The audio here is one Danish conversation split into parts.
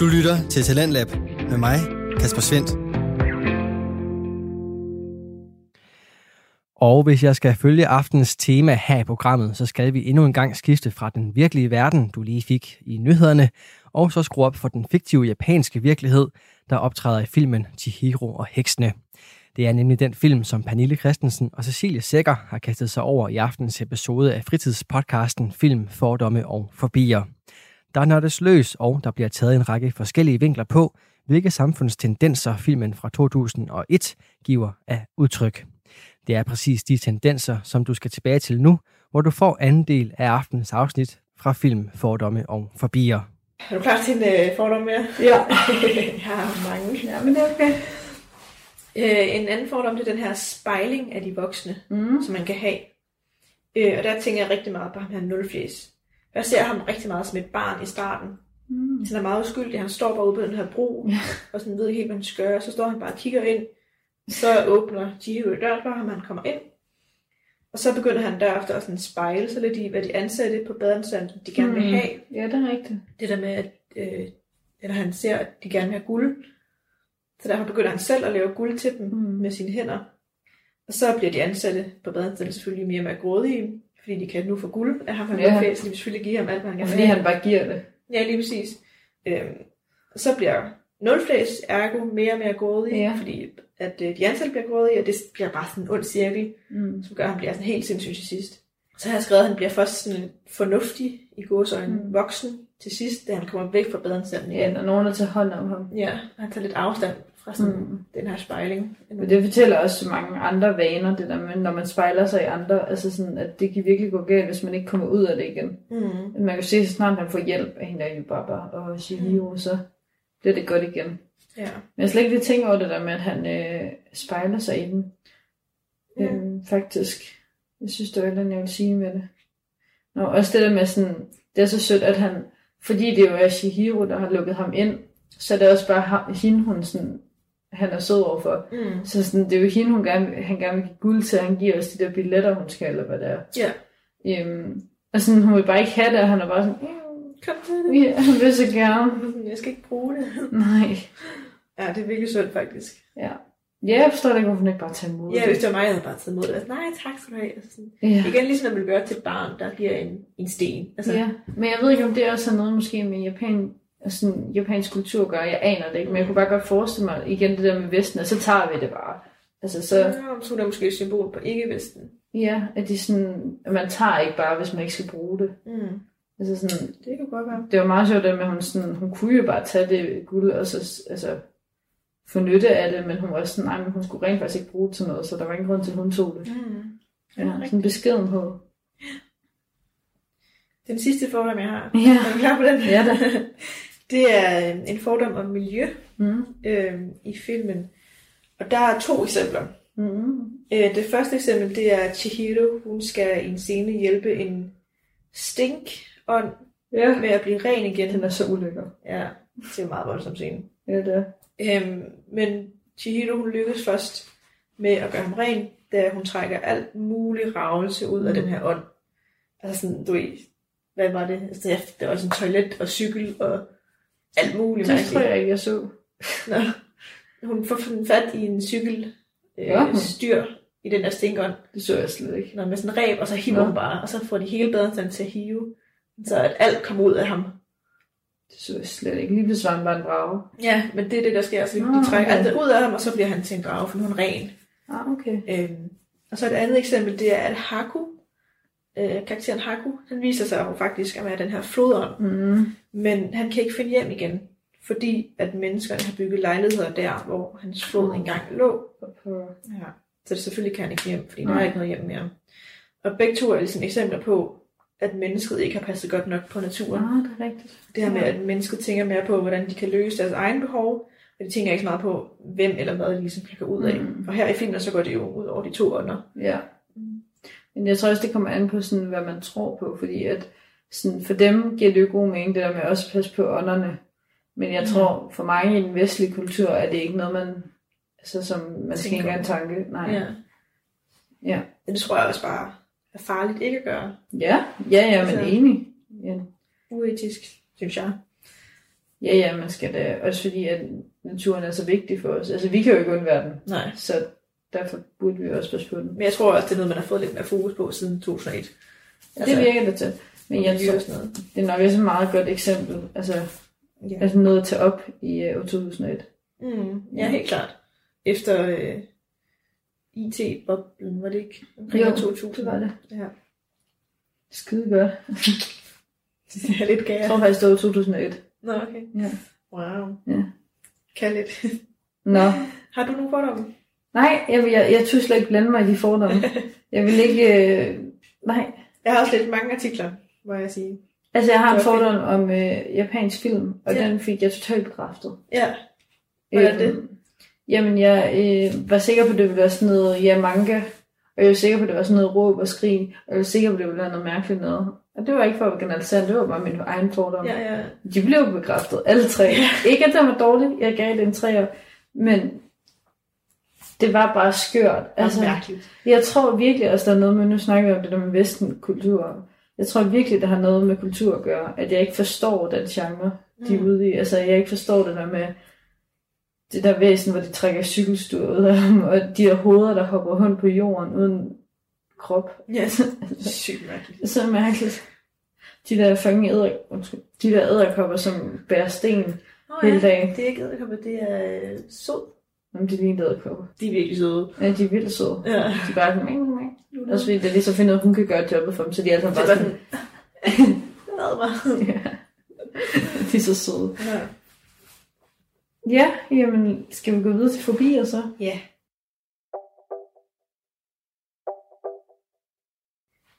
Du lytter til Talentlab med mig, Kasper Svendt. Og hvis jeg skal følge aftens tema her i programmet, så skal vi endnu en gang skifte fra den virkelige verden, du lige fik i nyhederne, og så skrue op for den fiktive japanske virkelighed, der optræder i filmen Chihiro og Heksene. Det er nemlig den film, som Pernille Christensen og Cecilie Sækker har kastet sig over i aftens episode af fritidspodcasten Film, Fordomme og Forbier. Der nørdes løs, og der bliver taget en række forskellige vinkler på, hvilke samfundstendenser filmen fra 2001 giver af udtryk. Det er præcis de tendenser, som du skal tilbage til nu, hvor du får anden del af aftens afsnit fra film, fordomme og forbier. Er du klar til en øh, fordom mere? Ja. jeg har mange. ja, men det er okay. Øh, en anden fordom, det er den her spejling af de voksne, Mm. som man kan have. Øh, og der tænker jeg rigtig meget på ham her nulfjæs. Jeg ser ham rigtig meget som et barn i starten. Mm. Så han er meget uskyldig. Han står bare ude på den her bro, Ja. og sådan ved ikke helt, hvad han skal gøre. Så står han bare og kigger ind. Så åbner Chihiro døren for ham, og han kommer ind. Og så begynder han derefter at sådan spejle sig lidt i, hvad de ansatte på badeanstalten, de gerne vil Mm. have. Ja, det er rigtigt. det der med, at øh, eller han ser, at de gerne vil have guld. Så derfor begynder han selv at lave guld til dem Mm. mm. med sine hænder. Og så bliver de ansatte på badeanstalten selvfølgelig mere og mere grådige, fordi de kan nu få guld af ham, han Ja. ja. så de vil selvfølgelig give ham alt, hvad han gerne fordi han bare giver det. Ja, lige præcis. Øhm, så bliver nulflæs ergo mere og mere grådige, Ja. fordi at øh, de ansatte bliver grådige, og det bliver bare sådan en ond cirkel, Mm. som gør, at han bliver sådan helt sindssyg til sidst. Så har jeg skrevet, at han bliver først sådan fornuftig i gåsøjne, Mm. mm. voksen til sidst, da han kommer væk fra badeanstalten Ja, når nogen er til hånd om ham. Ja, han tager lidt afstand fra sådan Mm. mm. den her spejling. Men det fortæller også så mange andre vaner, det der med, når man spejler sig i andre, altså sådan, at det kan virkelig gå galt, hvis man ikke kommer ud af det igen. Mm. Man kan se, så snart han får hjælp af hende der Yubaba og Shihiro, så bliver det godt igen. Ja. Men jeg har slet ikke lige tænkt over det der med, at han øh, spejler sig i den. Ja. Øhm, faktisk. Jeg synes, det var et jeg vil sige med det. Nå, også det der med sådan, det er så sødt, at han, fordi det jo er Shihiro, der har lukket ham ind, så er det også bare ham, hende, hun sådan, han er sød overfor. Mm. Så sådan, det er jo hende, hun gerne, han gerne vil give guld til, han giver os de der billetter, hun skal, eller hvad det er. Ja. Øhm, og sådan, hun vil bare ikke have det, og han er bare sådan, Kom til det. ja, han vil så gerne. Jeg skal ikke bruge det. Nej. Ja, det er virkelig sødt faktisk. Ja. Ja, jeg forstår ikke, hvorfor hun ikke bare tager imod Ja, det. hvis det var mig, jeg havde bare taget imod det. Altså, Nej, tak skal du have. Altså, sådan. Ja. Igen ligesom man vil gøre til et barn, der giver en, en sten. Altså, ja. Men jeg ved ikke, om det også har noget måske med Japan, altså sådan, japansk kultur at gøre. Jeg aner det ikke, men jeg kunne bare godt forestille mig igen det der med Vesten, og så tager vi det bare. Altså så, ja, så er det måske et symbol på ikke-vesten. ja, at de sådan, at man tager ikke bare, hvis man ikke skal bruge det. Mm. Altså sådan, Det kan godt være. det var meget sjovt, det med, at hun, sådan, hun kunne jo bare tage det guld, og så altså, få nytte af det, men hun var også sådan, nej, men hun skulle rent faktisk ikke bruge det til noget, så der var ingen grund til, at hun tog det. Mm. Ja, sådan beskeden på. Den sidste fordom, jeg har. Ja. Er du klar på den? Ja da. Det er øh, en fordom om miljø Mm. øh, i filmen. Og der er to eksempler. Mm. Øh, det første eksempel, det er Chihiro. Hun skal i en scene hjælpe en stinkånd Ja. med at blive ren igen. Den er så ulykker. Ja, det er en meget voldsom scene. Ja, det er. Øhm, men Chihiro, hun lykkes først med at gøre ham ren, da hun trækker alt mulig ravelse ud af Mm. den her ånd. Altså sådan, du ved, hvad var det? Altså, der- der var sådan toilet og cykel og alt muligt. Det tror jeg ikke, jeg så. Nå. Hun får fat i en cykel øh, Ja. styr i den der stinkånd, Det så jeg slet ikke. når med sådan en ræb, og så hiver Nå. hun bare, og så får de hele badeanstanden til at hive, så at alt kommer ud af ham. Det så jeg slet ikke. Lige pludselig var han bare en drage. Ja, men det er det, der sker. Så de, de trækker okay. alt det ud af ham, og så bliver han til en drage, for nu er han ren. Ah, okay. Øhm, og så et andet eksempel, det er, at Haku, øh, karakteren Haku, han viser sig jo faktisk at være den her flodånd, Mm. men han kan ikke finde hjem igen, fordi at menneskerne har bygget lejligheder der, hvor hans flod Mm. engang lå. Ja. Så det selvfølgelig kan han ikke hjem, fordi der Nej. er ikke noget hjem mere. Og begge to er ligesom eksempler på, at mennesket ikke har passet godt nok på naturen. Ah, det er rigtigt. Det her med, at mennesket tænker mere på, hvordan de kan løse deres egen behov, og de tænker ikke så meget på, hvem eller hvad de ligesom kan gå ud af. Mm. Og her i filmen, så går det jo ud over de to ånder. Ja. Men jeg tror også, det kommer an på, sådan, hvad man tror på, fordi at sådan, for dem giver det jo god mening, det der med også at passe på ånderne. Men jeg Mm. tror, for mange i den vestlige kultur, er det ikke noget, man, altså, som man skal ikke engang tanke. Nej. Ja. Ja. Det tror jeg også bare er farligt ikke at gøre. Ja, ja, ja, men Altså- enig. Ja. Uetisk, synes jeg. Ja, ja, man skal da, også fordi at naturen er så vigtig for os. Altså, vi kan jo ikke undvære den, Nej. så derfor burde vi også passe på den. Men jeg tror også, det er noget, man har fået lidt mere fokus på siden 2001. Det virker det til. Men jeg det tror, er noget. det er nok også et meget godt eksempel. Altså, Ja. altså noget at tage op i øh, år 2001. Mm, ja, helt klart. Efter øh, IT-boblen, var det ikke? Omkring Jo, år 2000. det var det. Ja. Skide godt. Det er lidt Jeg gære. tror faktisk, det var 2001. Nå, okay. Ja. Wow. Ja. Kan lidt. Nå. Har du nogle fordomme? Nej, jeg, jeg, jeg turde slet ikke blande mig i de fordomme. Jeg vil ikke... Øh, nej. Jeg har også lidt mange artikler, må jeg sige. Altså, jeg har en fordom om øh, japansk film, og Ja. den fik jeg totalt bekræftet. Ja. Hvad er det? Jamen, jeg øh, var sikker på, at det ville være sådan noget ja, manga, og jeg var sikker på, at det var sådan noget råb og skrig, og jeg var sikker på, at det ville være noget mærkeligt noget. Og det var ikke for at generalisere, det var bare min egen fordom. Ja, ja. De blev bekræftet, alle tre. Ikke at det var dårligt, jeg gav det en træer, men det var bare skørt. Altså, mærkeligt. jeg tror virkelig også, der er noget med, nu snakker vi om det der med vesten kultur. Jeg tror virkelig, det har noget med kultur at gøre, at jeg ikke forstår den genre, de er Mm. ude i. Altså, jeg ikke forstår det der med det der væsen, hvor de trækker cykelstuer ud af ham, og de der hoveder, der hopper rundt på jorden uden krop. Ja, sygt mærkeligt. Det er så mærkeligt. De der fucking æder, undskyld, de der æderkopper, som bærer sten Nå, hele ja. dagen. Det er ikke æderkopper, det er øh, sod. Jamen, de ligner æderkopper. De er virkelig søde. Ja, de er vildt søde. Ja. De er bare sådan, ming, ming. Også fordi det er ligesom finder ud af, at hun kan gøre jobbet for dem, så de er var bare sådan... Lad mig. ja. de er så søde. Ja. Ja, jamen, skal vi gå videre til fobier så? ja.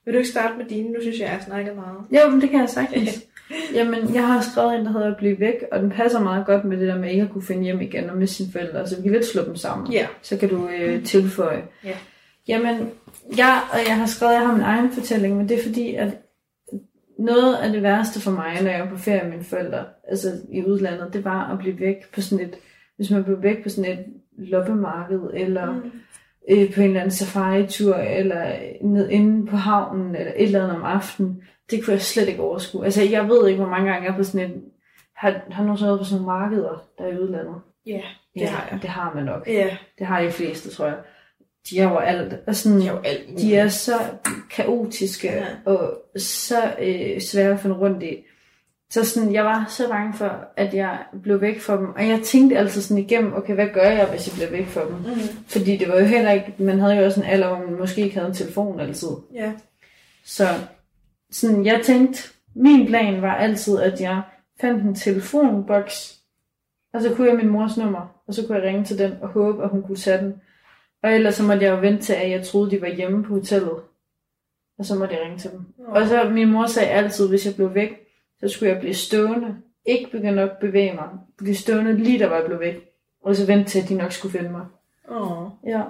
Vil du ikke starte med dine? Nu synes jeg, jeg har snakket meget. Jo, men det kan jeg sagtens. Jamen, jeg har skrevet en, der hedder Bliv væk, og den passer meget godt med det der med ikke at kunne finde hjem igen og med sine forældre. Så vi kan lidt slå dem sammen. Ja. Så kan du øh, tilføje. Ja. Jamen, jeg, og jeg har skrevet, at jeg har min egen fortælling, men det er fordi, at noget af det værste for mig, når jeg var på ferie med mine forældre, altså i udlandet, det var at blive væk på sådan et, hvis man blev væk på sådan et loppemarked, eller Mm. øh, på en eller anden safari-tur, eller ned inde på havnen, eller et eller andet om aftenen. Det kunne jeg slet ikke overskue. Altså, jeg ved ikke, hvor mange gange jeg er på sådan en... Har, har nogen så været på sådan nogle markeder, der er i udlandet? Ja, det har jeg. Det har man nok. Ja, Det har de fleste, tror jeg. De er jo alt. Og sådan, de er jo alt. de er så kaotiske Ja. og så øh, svære at finde rundt i. Så sådan, jeg var så bange for, at jeg blev væk fra dem. Og jeg tænkte altid sådan igennem, okay, hvad gør jeg, hvis jeg bliver væk fra dem? Mm. Fordi det var jo heller ikke, man havde jo også en alder, hvor man måske ikke havde en telefon altid. Ja. Så sådan, jeg tænkte, min plan var altid, at jeg fandt en telefonboks, og så kunne jeg min mors nummer, og så kunne jeg ringe til den og håbe, at hun kunne tage den. Og ellers så måtte jeg jo vente til, at jeg troede, de var hjemme på hotellet. Og så måtte jeg ringe til dem. Og så min mor sagde altid, hvis jeg blev væk, så skulle jeg blive stående. Ikke begynde at bevæge mig. Blive stående lige der var jeg blev væk. Og så vente til, at de nok skulle finde mig. Åh. Ja.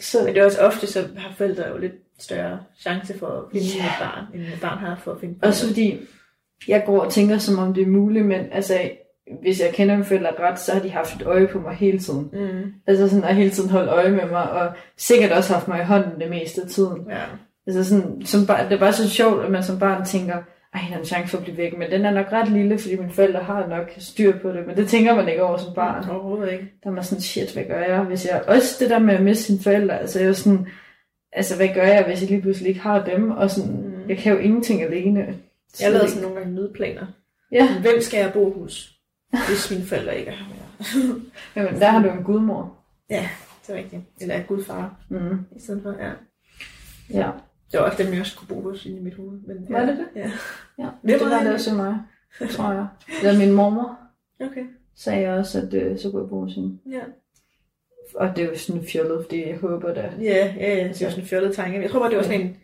Så, Men det er også ofte, så har forældre jo lidt større chance for at finde Ja. et barn, end et barn har for at finde Også fordi, jeg går og tænker, som om det er muligt, men altså, hvis jeg kender mine forældre ret, så har de haft et øje på mig hele tiden. Mm. Altså sådan, og hele tiden holdt øje med mig, og sikkert også haft mig i hånden det meste af tiden. Ja. Altså sådan, som barn, det er bare så sjovt, at man som barn tænker, ej, der er en chance for at blive væk, men den er nok ret lille, fordi mine forældre har nok styr på det, men det tænker man ikke over som barn. Overhovedet ikke. Der er man sådan, shit, hvad gør jeg, hvis jeg... Også det der med at miste sine forældre, altså jeg er sådan, altså hvad gør jeg, hvis jeg lige pludselig ikke har dem, og sådan, Mm. jeg kan jo ingenting alene. Jeg lavede sådan nogle gange nødplaner. Ja, Hvem skal jeg bo hos, hvis mine forældre ikke er her mere? Jamen, der har du en gudmor. ja, det er rigtigt. Eller er gudfar Mm. i stedet for, ja. Ja, Det var også dem, jeg også kunne bo hos i mit hoved. Men, Var ja. det det? Ja. ja. Hvem det var var det? det også mig, tror jeg. Eller min mormor Okay. sagde jeg også, at øh, så kunne jeg hos hende. Ja. Og det er jo sådan fjollet, fordi jeg håber da. Ja, ja, ja, det var sådan en fjollet tanke. Jeg tror bare, det var sådan en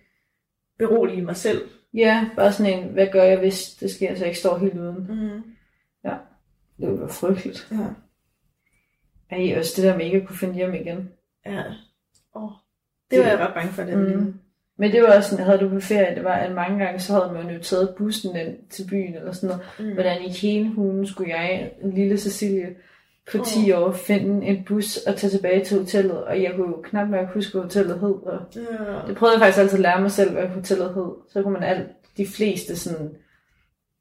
berolige mig selv. Ja, bare sådan en, hvad gør jeg, hvis det sker, så jeg ikke står helt uden. Mm. Det ville være frygteligt. Ja. Ej, også det der med ikke at kunne finde hjem igen. Ja. Oh. Det var jeg ret bange for, det Mm. Men det var også sådan, havde du på ferie, det var, at mange gange, så havde man jo taget bussen ind til byen, eller sådan noget. Mm. Hvordan i hele hulen skulle jeg, lille Cecilie, på 10 år, finde en bus og tage tilbage til hotellet, og jeg kunne jo knap nok huske, hvad hotellet hed. Og Ja. det prøvede jeg faktisk altid at lære mig selv, hvad hotellet hed. Så kunne man alt, de fleste sådan,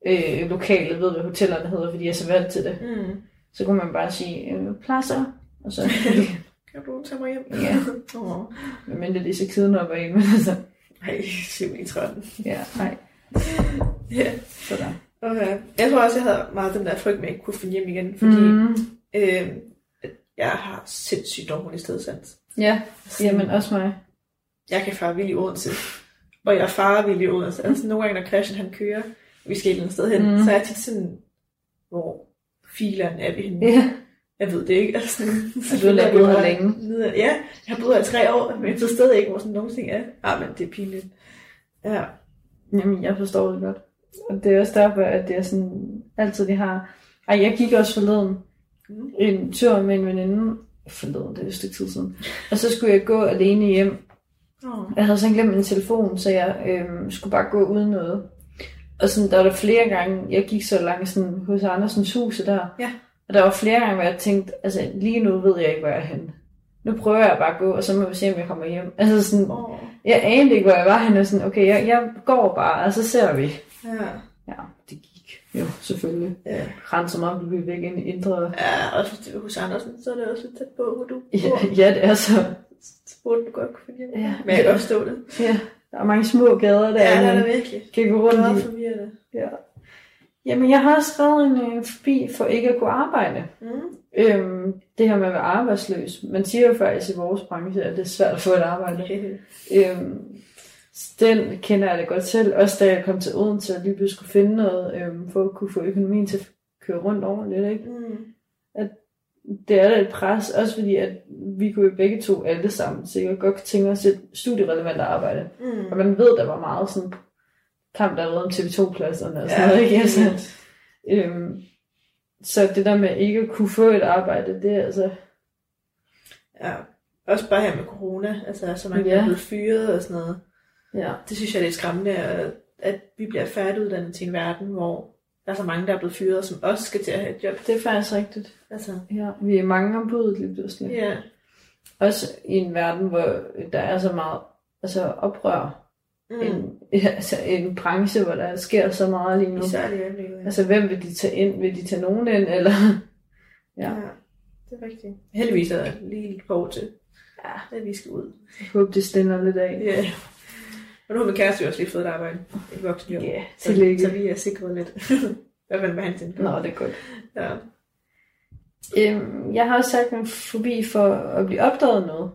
øh, lokale ved, hvad hotellerne hedder, fordi jeg er så vant til det. Mm. Så kunne man bare sige, øh, pladser, og så, Kan du tage mig hjem? Ja. Åh. medmindre de så kidnapper en, men altså, Ej, simpelthen 13. ja, nej, Ja. sådan. Okay. Jeg tror også, jeg havde meget den der frygt med, at jeg ikke kunne finde hjem igen, fordi mm. Øh, jeg har sindssygt dårlig stedsans. Ja, jamen også mig. Jeg kan fare vild i Odense, og jeg er far vild i Odense. Altså nogle gange, når Christian han kører, vi skal et eller andet sted hen, Mm. så er jeg tit sådan, hvor fileren er vi henne? Ja, Jeg ved det ikke. Altså, sådan, du har lavet her længe. Videre. Ja, jeg har boet her i tre år, men jeg stadig ikke, hvor sådan nogle ting er. Ah, men det er pinligt. Ja. jamen jeg forstår det godt. Og det er også derfor, at det er sådan, altid de har... Ej, jeg gik også forleden Mm. en tur med en veninde. Forleden, det er et stykke tid siden. Og så skulle jeg gå alene hjem. Oh. Jeg havde så glemt min telefon, så jeg øhm, skulle bare gå uden noget. Og sådan, der var der flere gange, jeg gik så langt sådan, hos Andersens huse der. Ja. Og der var flere gange, hvor jeg tænkte, altså lige nu ved jeg ikke, hvor jeg er henne. Nu prøver jeg bare at gå, og så må vi se, om jeg kommer hjem. Altså sådan, Oh. jeg anede ikke, hvor jeg var henne. og Sådan, okay, jeg, jeg går bare, og så ser vi. Ja. Ja, det gik. Jo, selvfølgelig. Ja. Renser mig op, vi væk ind i indre. Ja, er hos Andersen, så er det også lidt tæt på, hvor du Ja, bor. ja, det er så. Så burde du godt kunne finde hjem. Ja. Men jeg kan godt stå det. Ja, der er mange små gader der, Ja, det er der virkelig. kan gå Det rundt er i. meget forvirrende. Ja. Jamen, jeg har skrevet en øh, forbi for ikke at kunne arbejde. Mm. Øhm, det her med at være arbejdsløs. Man siger jo faktisk i vores branche, at det er svært at få et arbejde. Okay. Øhm, den kender jeg da godt selv. Også da jeg kom til Odense og lige pludselig skulle finde noget, øhm, for at kunne få økonomien til at køre rundt ordentligt. Ikke? Mm. Det er da et pres, også fordi at vi kunne jo begge to alle sammen sikkert godt tænke os et studierelevant arbejde. Mm. Og man ved, der var meget sådan kamp allerede om TV2-pladserne og sådan noget, ikke? Altså, øhm, så det der med ikke at kunne få et arbejde, det er altså... Ja. Også bare her med corona, altså så mange Ja. ja. er blevet fyret og sådan noget. Ja, Det synes jeg, det er skræmmende, at, at vi bliver færdiguddannet til en verden, hvor der er så mange, der er blevet fyret, som også skal til at have et job. det er faktisk rigtigt. Altså, Ja, vi er mange om budet lige pludselig. ja. Også i en verden, hvor der er så meget altså oprør. Mm. En, altså en branche, hvor der sker så meget lige nu. Især øjeblikket. Ja. Altså, hvem vil de tage ind? Vil de tage nogen ind? Eller... Ja. ja. det er rigtigt. Heldigvis er der lige et par år til, Ja. at vi skal ud. Jeg håber, det stiller lidt af. Ja. Og nu har min kæreste jo også lige fået et arbejde. Et voksenjob. Ja, så, tillykke. så vi er sikret lidt. I hvert fald med hans indkomst. Nå, det er godt. Ja. Øhm, jeg har også sagt mig forbi for at blive opdaget noget.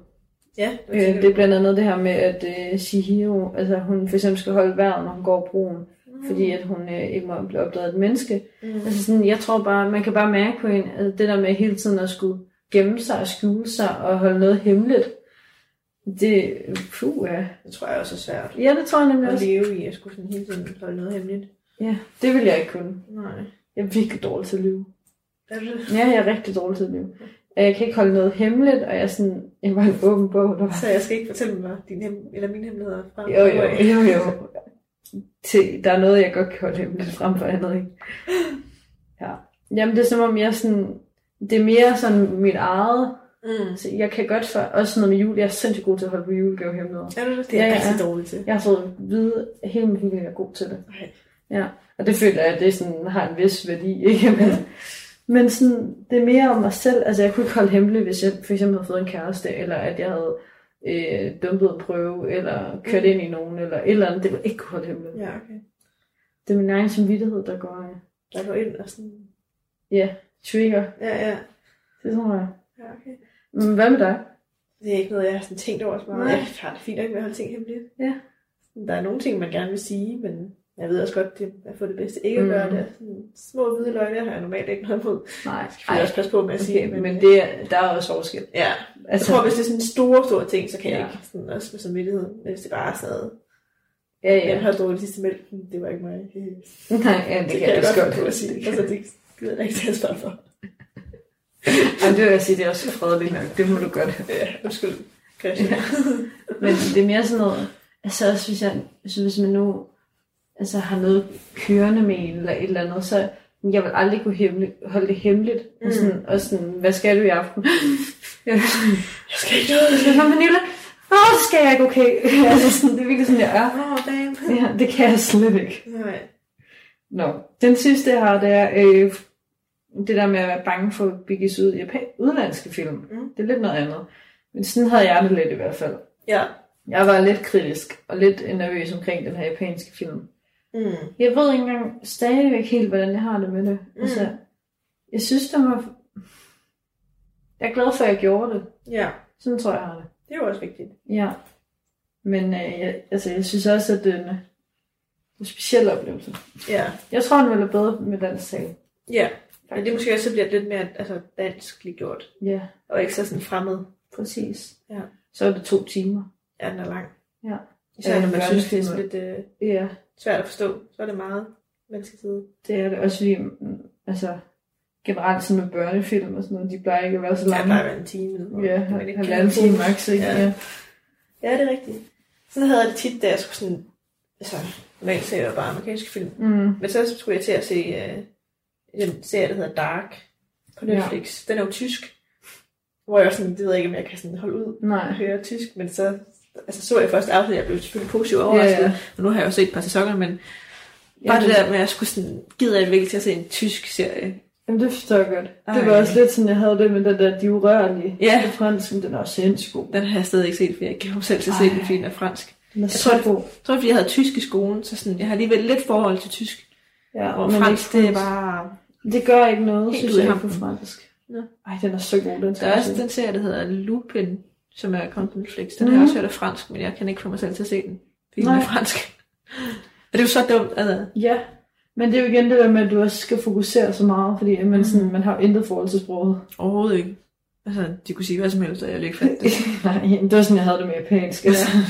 Ja, det, Øh, det er blandt andet det her med, at øh, Shihiro, altså hun for eksempel skal holde vejret, når hun går broen, mm. fordi at hun øh, ikke må blive opdaget af et menneske. Mm. Altså sådan, jeg tror bare, man kan bare mærke på en, at det der med hele tiden at skulle gemme sig og skjule sig og holde noget hemmeligt, det, puh, ja. Det tror jeg også er svært. Ja, det tror jeg nemlig At også. leve i, at skulle sådan hele tiden holde noget hemmeligt. Ja, det vil jeg ikke kunne. Nej. Jeg er virkelig dårlig til at lyve. Er det? Ja, jeg er rigtig dårlig til at lyve. Jeg kan ikke holde noget hemmeligt, og jeg er sådan, jeg var en åben bog, der var Så jeg skal ikke fortælle mig din hem- eller mine hemmeligheder fra Jo, jo, jo, jo. Til, der er noget, jeg godt kan holde hemmeligt frem for andet, ikke? Ja. Jamen, det er som om, jeg sådan... Det er mere sådan mit eget... Mm. Så jeg kan godt for... Også noget med jul. Jeg er sindssygt god til at holde på julegavehemmeligheder. Er du det? Det er Ja, jeg ja. rigtig dårlig til. Jeg har fået at vide, hele min familie er god til det. Okay. Ja. Og det føler jeg, at det sådan, har en vis værdi, ikke? Men, men sådan, det er mere om mig selv. Altså, jeg kunne ikke holde hemmeligt, hvis jeg for eksempel havde fået en kæreste, eller at jeg havde øh, dumpet en prøve, eller kørt Mm. ind i nogen, eller et eller andet. Det ville jeg ikke kunne holde hemmeligt. Ja, okay. Det er min egen samvittighed, der går øh, Der går ind og sådan... ja, trigger. Ja, ja. Det tror jeg. Ja, okay. Men hvad med dig? Det er ikke noget, jeg har sådan tænkt over så meget. Nej. Jeg har det fint nok med at holde ting hemmeligt. Ja. Der er nogle ting, man gerne vil sige, men jeg ved også godt, det er for det bedste ikke at Mm. gøre det. Sådan, små hvide løgne har jeg normalt ikke noget imod. Nej, Jeg vil også passe på med at sige, okay, men det er, der er også forskel. Ja, jeg Altså, tror, hvis det er sådan store, store ting, så kan Ja. jeg ikke sådan også med samvittighed. Men hvis det bare er sådan, ja, ja. jeg har drukket det sidste mælk, det var ikke mig. Nej, ja, det, det kan jeg også godt at sige. Altså, det gider jeg ikke til at spørge for. Jamen, det vil jeg sige, det er også fredeligt nok. Det må du godt. Ja, undskyld. Christian. Men det er mere sådan noget, altså også hvis, jeg, altså hvis man nu altså, har noget kørende med en eller et eller andet, så jeg vil aldrig kunne hemmelig, holde det hemmeligt. Mm. Og, sådan, og sådan, hvad skal du i aften? jeg Jeg skal ikke noget. skal være Pernille. Åh, så skal jeg ikke, okay. altså, sådan, det er virkelig sådan, jeg er. Åh, oh, damn. Ja, det kan jeg slet ikke. Nej. Nå, den sidste jeg har, det er øh, det der med at være bange for at begive sig ud i udlandske film. Mm. Det er lidt noget andet. Men sådan havde jeg det lidt i hvert fald. Ja. Jeg var lidt kritisk og lidt nervøs omkring den her japanske film. Mm. Jeg ved ikke engang stadigvæk helt, hvordan jeg har det med det. Mm. Altså, jeg synes, det var... Jeg er glad for, at jeg gjorde det. Ja, Sådan tror jeg, jeg har det. det er jo også vigtigt. Ja. Men øh, jeg, altså, jeg synes også, at det er en, en speciel oplevelse. Ja. Jeg tror, den ville bedre med dansk tale. Ja. Men det måske også, så bliver lidt mere altså, dansk gjort. Ja, Og ikke så sådan fremmed. præcis. Ja. Så er det to timer. Ja, den er lang. Ja. Især Ja, når man synes, det er sådan lidt øh, Ja, svært at forstå. Så er det meget, sidde. det er det også fordi, altså generelt sådan med børnefilm og sådan noget, de plejer ikke at være så lange. at være en time. Ja, halvanden time max, ikke? Ja. Ja. Ja, det er rigtigt. Sådan havde jeg det tit, da jeg skulle sådan... Altså, normalt ser jeg bare amerikanske film. Mm. Men så skulle jeg til at se øh, en serie, der hedder Dark på Netflix. Ja. Den er jo tysk. Hvor jeg også sådan, det ved jeg ikke, om jeg kan sådan holde ud og Nej. høre tysk. Men så altså, så jeg først afsnit, jeg blev selvfølgelig positivt overrasket. Ja, ja. Og nu har jeg jo set et par sæsoner, men bare Ja, det der med, at jeg skulle sådan, gider jeg virkelig til at se en tysk serie. Jamen, det forstår jeg godt. Ej. Det var også lidt sådan, jeg havde det med den der de urørlige. Ja. Det fransk, men den er også sindssygt god. Den har jeg stadig ikke set, for jeg kan selv til at se den, fordi den er fransk. Den er Jeg tror, det- god. Jeg tror, fordi jeg havde tysk i skolen, så sådan, jeg har alligevel lidt forhold til tysk. Ja, Hvor men fransk, det er bare... Det gør ikke noget, Helt synes jeg ikke på fransk. Nå. Ej, den er så god, den Der er også den serie, der hedder Lupin, som er kommet på Netflix. Den Mhm. har jeg også hørt af fransk, men jeg kan ikke få mig selv til at se den. Fordi den er Nej. fransk. Og det er jo så dumt, altså. Ja, men det er jo igen det der med, at du også skal fokusere så meget, fordi at man, sådan, man har jo intet forhold til sproget. Overhovedet ikke. Altså, de kunne sige hvad som helst, og jeg ville ikke fatte det. Nej, det var sådan, jeg havde det med japansk. Altså. Ja.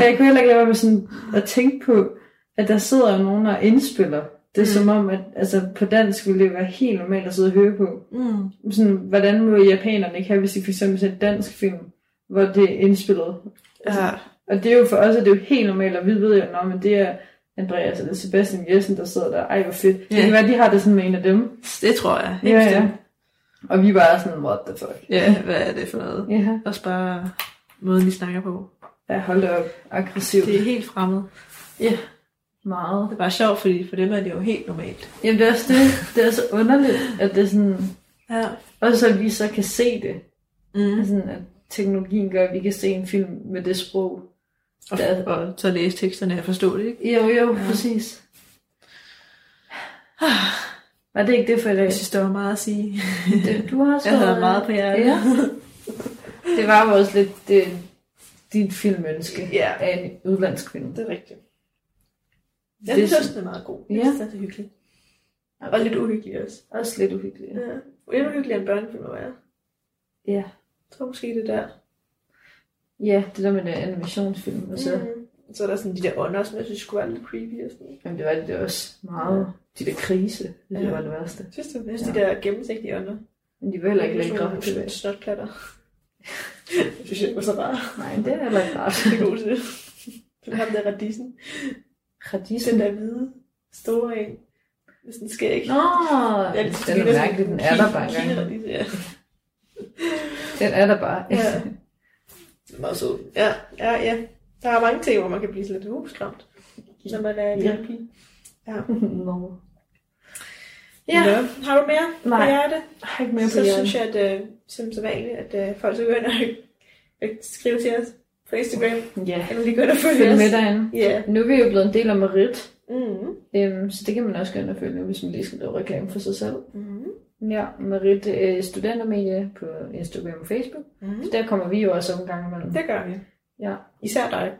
Jeg kunne heller ikke lade være med sådan at tænke på, at der sidder jo nogen og indspiller. Det er Mm. som om, at altså, på dansk ville det være helt normalt at sidde og høre på. Mm. Sådan, hvordan må japanerne ikke have, hvis de for eksempel ser en dansk film, hvor det er indspillet? Ja. Og det er jo for os, at det er jo helt normalt, og vi ved jo, at men det er Andreas eller Sebastian Jessen, der sidder der. Ej, hvor fedt. Ja. Det kan være, de har det sådan med en af dem. Det tror jeg. Helt Ja, ja. Og vi bare sådan, what the fuck. ja, hvad er det for noget? Ja, Også bare måden, vi snakker på. ja hold op. Aggressivt. Det er helt fremmed. Ja, meget. Det er bare sjovt, fordi for dem er det jo helt normalt. Jamen det er også det. Det er så underligt, at det er sådan... Ja. Også at vi så kan se det. Mm. Sådan, at teknologien gør, at vi kan se en film med det sprog. Og, Der- og så læse teksterne og forstå det, ikke? Jo, jo, Ja. præcis. Var det ikke det for i dag? Jeg synes, der var meget at sige. Det, du har også Jeg havde været- meget på hjertet. Ja. Det var jo også lidt det, dit filmønske Ja. af en udlandsk film. Det er rigtigt. Jeg Det er synes også, den er meget god. Jeg Ja. synes, den er hyggelig. Og lidt uhyggelig også. Også lidt uhyggeligt. Ja. Ja. Og endnu hyggeligere end børnefilm må være. ja. Jeg tror måske, det er der. Ja, det der med den animationsfilm. Og så, mm. Så er der sådan de der ånder, som jeg synes skulle være lidt creepy og sådan. Men det var det også meget. De der krise, det Ja. var det værste. Synes du? Jeg synes, Ja. de der gennemsigtige ånder. Men de var heller ikke længere. Det er snotplatter. det synes jeg var så rart. Nej, det er heller ikke rart. Det er god til det. Så ham der radissen. Radisen. Den der hvide, store en. Med sådan en skæg. Nå, Ja, den det er ligner sådan mærkelig, den en er der bare engang. Ja. Den er der bare. Ja. Det er meget sød. Ja, ja, ja. Der er mange ting, hvor man kan blive lidt uh, skræmt. Når man er en Ja. lille pige. Nå. Ja. Nå. Har du mere på Nej. hjerte? Jeg har ikke mere på Så hjertet. synes jeg, at uh, som så vanligt, at uh, folk skal gå ind og og skrive til os på Instagram. Ja, Eller lige gå ind og følge følg os. med derinde. Ja. Nu er vi jo blevet en del af Merit, Mm. øhm, så det kan man også gå ind og følge, hvis man lige skal lave reklame for sig selv. Mm. Ja, Merit øh, studentermedie på Instagram og Facebook. Mm. Så der kommer vi jo også om gang imellem. Det gør vi. Ja, Især dig.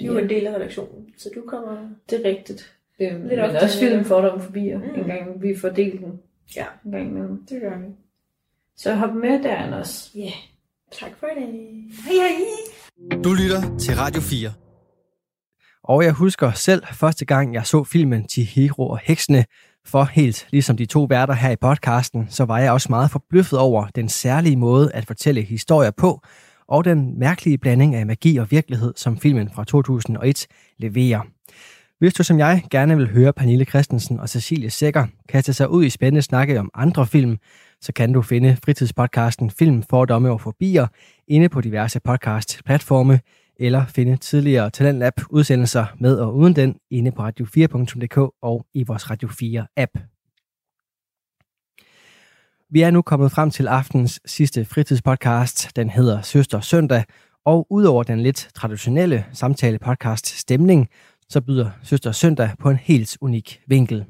Du er jo Ja. en del af redaktionen, så du kommer... det er rigtigt. Øhm, Lidt men ofte, også film ja. fordom forbi, Mm. en gang vi får delt den. Ja. En gang imellem. Det gør vi. Så hop med der, også. Ja. Yeah. Tak for dag. Hej hej. Du lytter til Radio 4. Og jeg husker selv første gang, jeg så filmen Chihiro og heksene, for helt ligesom de to værter her i podcasten, så var jeg også meget forbløffet over den særlige måde at fortælle historier på, og den mærkelige blanding af magi og virkelighed, som filmen fra 2001 leverer. Hvis du som jeg gerne vil høre Pernille Christensen og Cecilie Sækker kaste sig ud i spændende snakke om andre film, så kan du finde fritidspodcasten Film, Fordomme og Forbier inde på diverse podcast-platforme, eller finde tidligere Talentlab udsendelser med og uden den inde på radio4.dk og i vores Radio 4 app. Vi er nu kommet frem til aftens sidste fritidspodcast. Den hedder Søster Søndag, og udover den lidt traditionelle samtale-podcast Stemning, så byder Søster Søndag på en helt unik vinkel.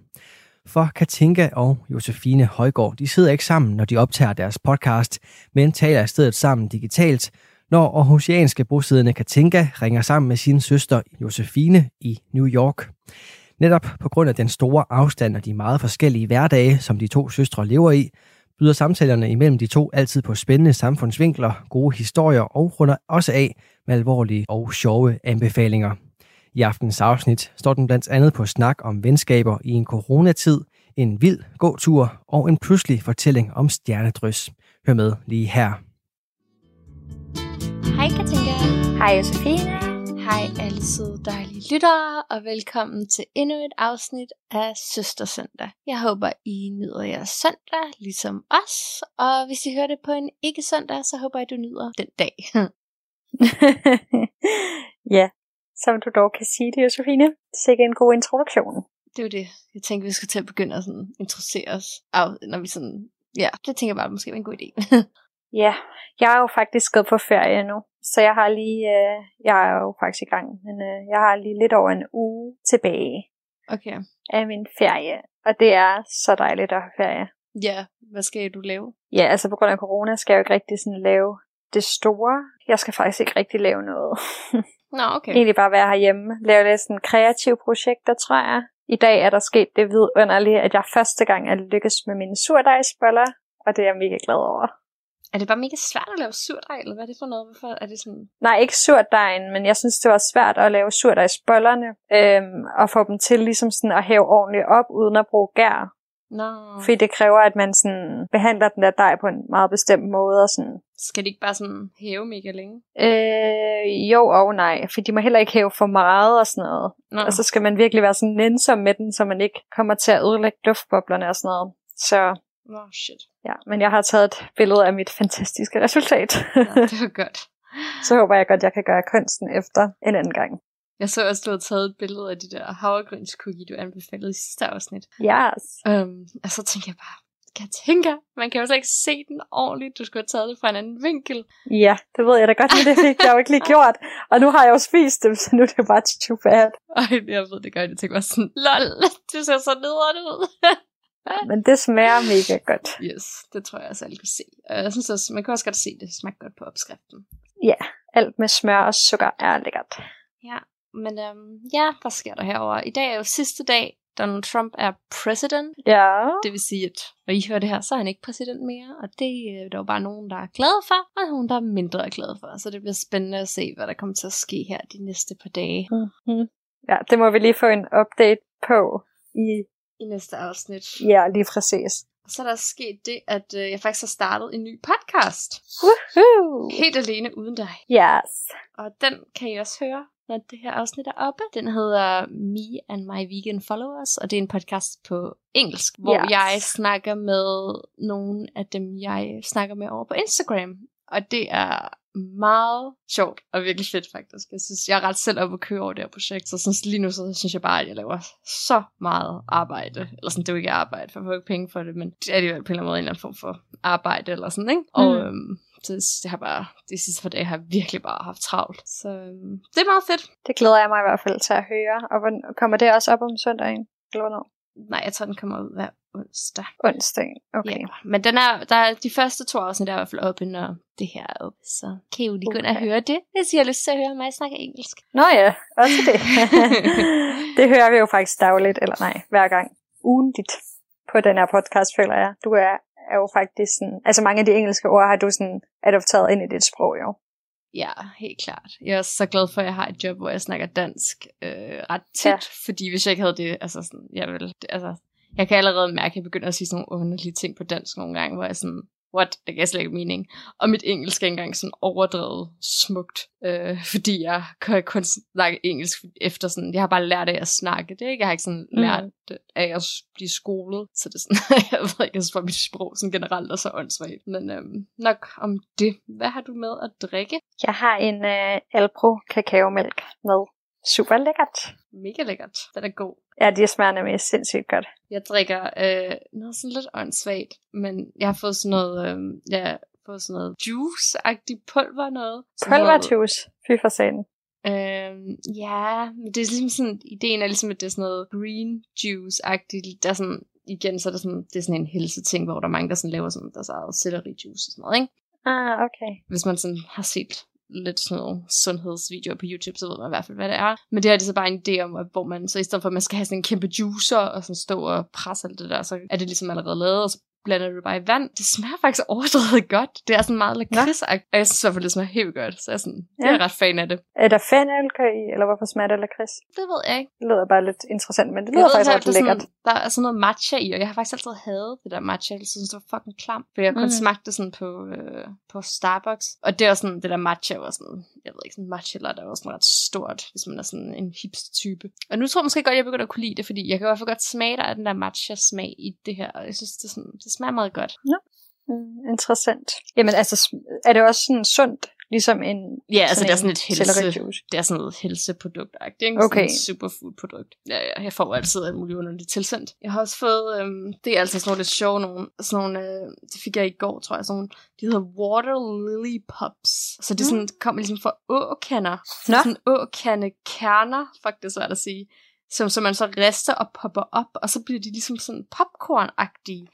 For Katinka og Josefine Højgaard, de sidder ikke sammen, når de optager deres podcast, men taler i stedet sammen digitalt, når aarhusianske bosiddende Katinka ringer sammen med sin søster Josefine i New York. Netop på grund af den store afstand og de meget forskellige hverdage, som de to søstre lever i, byder samtalerne imellem de to altid på spændende samfundsvinkler, gode historier og runder også af med alvorlige og sjove anbefalinger. I aftens afsnit står den blandt andet på snak om venskaber i en coronatid, en vild gåtur og en pludselig fortælling om stjernedrys. Hør med lige her. Hej Katinka. Hej Josefine. Hej alle søde dejlige lyttere, og velkommen til endnu et afsnit af Søstersøndag. Jeg håber, I nyder jeres søndag, ligesom os, og hvis I hører det på en ikke-søndag, så håber jeg, du nyder den dag. ja, som du dog kan sige det, Josefine. Det er sikkert en god introduktion. Det er jo det. Jeg tænker, vi skal til at begynde at sådan introducere os, af, når vi sådan... Ja, det tænker jeg bare, måske var en god idé. Ja, jeg er jo faktisk gået på ferie nu, så jeg har lige, øh, jeg er jo faktisk i gang, men øh, jeg har lige lidt over en uge tilbage Okay. af min ferie, og det er så dejligt at have ferie. Ja, hvad skal du lave? Ja, altså på grund af corona skal jeg jo ikke rigtig sådan lave det store. Jeg skal faktisk ikke rigtig lave noget. Nå, okay. Egentlig bare være herhjemme, lave lidt sådan kreative projekter, tror jeg. I dag er der sket det vidunderlige, at jeg første gang er lykkes med mine surdejsboller, og det er jeg mega glad over. Er det bare mega svært at lave surdej, eller hvad er det for noget? Hvorfor er det sådan... Nej, ikke surdejen, men jeg synes, det var svært at lave surdejsbollerne, øhm, og få dem til ligesom sådan at hæve ordentligt op, uden at bruge gær. Nå, Fordi det kræver, at man sådan behandler den der dej på en meget bestemt måde. Og sådan. skal de ikke bare sådan hæve mega længe? Øh, jo og nej, for de må heller ikke hæve for meget og sådan noget. Nå, Og så skal man virkelig være sådan nænsom med den, så man ikke kommer til at ødelægge luftboblerne og sådan noget. Så Nå shit. ja, men jeg har taget et billede af mit fantastiske resultat. Ja, det var godt. så håber jeg godt, jeg kan gøre kunsten efter en anden gang. Jeg så også, du havde taget et billede af de der havregrynscookie, du anbefalede i sidste afsnit. Yes. Um, og så tænker jeg bare, kan jeg tænke, man kan jo så ikke se den ordentligt. Du skulle have taget det fra en anden vinkel. Ja, det ved jeg da godt, men det fik jeg jo ikke lige gjort. Og nu har jeg jo spist dem, så nu er det bare too bad. Ej, jeg ved det godt. Jeg tænker bare sådan, lol, du ser så nederen ud. Men det smager mega godt. yes, det tror jeg også, alle kunne se. Og jeg synes også, man kan også godt se, det smager godt på opskriften. Alt med smør og sukker er lækkert. Ja, men øhm, ja, hvad sker der herover? I dag er jo sidste dag, Donald Trump er president. Ja. Det vil sige, at når I hører det her, så er han ikke præsident mere, og det er der jo bare nogen, der er glade for, og nogen, der er mindre glade for. Så det bliver spændende at se, hvad der kommer til at ske her de næste par dage Mm-hmm. Ja, det må vi lige få en update på i, i næste afsnit. ja, lige præcis. Og så er der sket det, at øh, jeg faktisk har startet en ny podcast. Woohoo! Helt alene uden dig. Yes. Og den kan I også høre, når det her afsnit er oppe. Den hedder Me and My Vegan Followers, og det er en podcast på engelsk, hvor Yes. jeg snakker med nogle af dem, jeg snakker med over på Instagram. Og det er meget sjovt og virkelig fedt faktisk. Jeg synes, jeg er ret selv op at køre over det her projekt, så sådan, lige nu så synes jeg bare, at jeg laver så meget arbejde. Eller sådan, det er jo ikke arbejde, for jeg får ikke penge for det, men det er det jo på en eller anden måde en eller anden form for arbejde eller sådan, ikke? Og Mm. øhm, så det har bare, de sidste par dage har jeg virkelig bare haft travlt. Så øhm, det er meget fedt. Det glæder jeg mig i hvert fald til at høre. Og hvordan, kommer det også op om søndagen? Eller hvornår? Nej, jeg tror, den kommer ud hver onsdag. Onsdagen. Okay. Ja. Men den er, der er de første to afsnit er i hvert fald oppe, når det her er oppe. Så kan I jo lige gå ind og høre det, hvis I har lyst til at høre mig snakke engelsk. Nå ja, også det. det hører vi jo faktisk dagligt, eller nej, hver gang. Ugentligt på den her podcast, føler jeg. Du er, er jo faktisk sådan, altså mange af de engelske ord har du sådan adopteret ind i dit sprog, jo. Ja, helt klart. Jeg er også så glad for, at jeg har et job, hvor jeg snakker dansk øh, ret tit, Ja. fordi hvis jeg ikke havde det, altså sådan, jeg vil, altså, jeg kan allerede mærke, at jeg begynder at sige sådan nogle underlige ting på dansk nogle gange, hvor jeg sådan, what, det gav slet ikke mening. Og mit engelsk er ikke engang sådan overdrevet smukt, øh, fordi jeg kan kun snakke engelsk efter sådan, jeg har bare lært af at snakke det, ikke? Jeg har ikke sådan Mm. lært af at blive skolet, så det er sådan, jeg ved ikke, jeg synes mit sprog sådan generelt er så åndssvagt. Men øhm, nok om det. Hvad har du med at drikke? Jeg har en øh, Alpro kakaomælk med. Super lækkert. Mega lækkert. Den er god. Ja, de smager nemlig sindssygt godt. Jeg drikker øh, noget sådan lidt åndssvagt, men jeg har fået sådan noget, øh, jeg har fået sådan noget juice-agtigt pulver noget. Pulverjuice. Fy for satan. Øhm, ja, men det er ligesom sådan, ideen er ligesom, at det er sådan noget green juice-agtigt. Der er sådan, igen, så er det sådan, det er sådan en helseting, hvor der er mange, der sådan laver sådan deres eget selleri juice og sådan noget, ikke? Ah, okay. Hvis man sådan har set lidt sådan noget sundhedsvideoer på YouTube, så ved man i hvert fald, hvad det er. Men det her det er så bare en idé om, at hvor man, så i stedet for, at man skal have sådan en kæmpe juicer, og sådan stå og presse alt det der, så er det ligesom allerede lavet, og så blander du det bare i vand. Det smager faktisk overdrevet godt. Det er sådan meget lakridsagtigt. Og jeg synes i hvert fald, det smager helt godt. Så jeg er, sådan, ja. jeg er ret fan af det. Er der fenalk i, eller hvorfor smager det lakrids? Det ved jeg ikke. Det lyder bare lidt interessant, men det Jeg lyder ved faktisk ret er lækkert. sådan, der er sådan noget matcha i, og jeg har faktisk altid hadet det der matcha. Jeg synes, det var fucking klam. For jeg har kun Mm. smagt det sådan på, øh, på Starbucks. Og det er også sådan, det der matcha var sådan, jeg ved ikke, sådan matcha latte er også sådan ret stort, hvis man er sådan en hipster type. Og nu tror jeg måske godt, jeg begynder at kunne lide det, fordi jeg kan i hvert fald godt smage der af den der matcha smag i det her. Og jeg synes, det, er sådan, det smager meget godt. Mm, interessant. Jamen altså, er det også sådan sundt, ligesom en Ja, altså det er sådan et helse, det er sådan noget helseprodukt ikke? Sådan Okay. et superfood-produkt. Ja, ja, jeg får altid alt muligt underligt tilsendt. Jeg har også fået, øhm, det er altså sådan nogle lidt sjove nogle, sådan nogle, øh, det fik jeg i går, tror jeg, sådan nogle, de hedder Water Lily Pops. Så det er sådan, kommer ligesom fra åkander. Så Nå. sådan åkande kerner, faktisk svært at sige, som, som man så rister og popper op, og så bliver de ligesom sådan popcorn-agtige.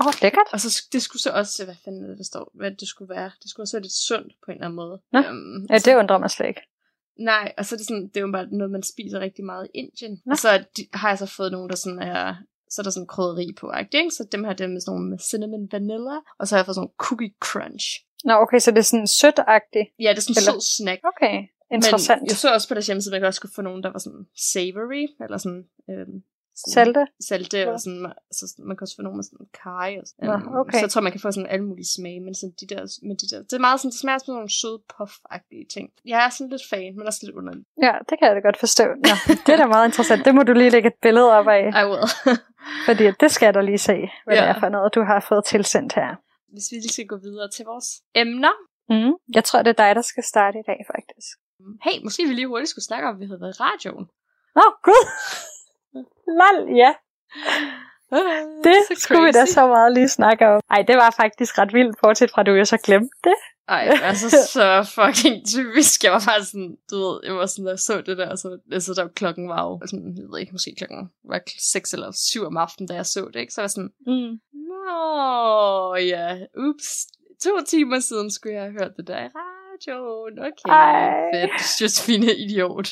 Åh, oh, lækkert. Og så det skulle så også, hvad fanden det, der står, hvad det skulle være. Det skulle også være lidt sundt på en eller anden måde. Nå. Øhm, Ja, det undrer mig slet ikke. Nej, og så er det sådan, det er jo bare noget, man spiser rigtig meget i Indien. Nå. Og så de, har jeg så fået nogle, der sådan er, så er der sådan krydderi på, ikke? Så dem her, dem med sådan nogle med cinnamon vanilla, og så har jeg fået sådan nogle cookie crunch. Nå, okay, så det er sådan sødt-agtigt. Ja, det er sådan en sød snack. Okay, interessant. Men jeg så også på deres hjemmeside, at man også kunne få nogle, der var sådan savory, eller sådan... Øhm, sådan Salte? Salte, Ja. og sådan, så sådan, man kan også få nogle med sådan kaj. Og sådan, Nå, øhm, okay. Så jeg tror, man kan få sådan alle mulige smage, men sådan de der, med de der, det er meget sådan, det smager som nogle søde puff-agtige ting. Jeg er sådan lidt fan, men også lidt underlig. Ja, det kan jeg da godt forstå. Nå, det er da meget interessant. Det må du lige lægge et billede op af, I will. fordi det skal jeg da lige se, hvad Ja. det er for noget, du har fået tilsendt her. Hvis vi lige skal gå videre til vores emner. Mm. Jeg tror, det er dig, der skal starte i dag, faktisk. Hey, måske vi lige hurtigt skulle snakke om, at vi havde været i radioen. Nå, gud! Lol, ja. Det Så skulle vi da så meget lige snakke om. Ej, det var faktisk ret vildt, bortset fra, at du jo så glemte det. Ej, altså så fucking typisk. Jeg var bare sådan, du ved, jeg var sådan, da jeg så det der, så altså, der klokken var jo, sådan, jeg ved ikke, måske klokken var 6 eller 7 om aftenen, da jeg så det, ikke? Så var jeg sådan, Mm. nå, ja, ups, to timer siden skulle jeg have hørt det der radioen. Okay, Ej. fedt, just fine idiot.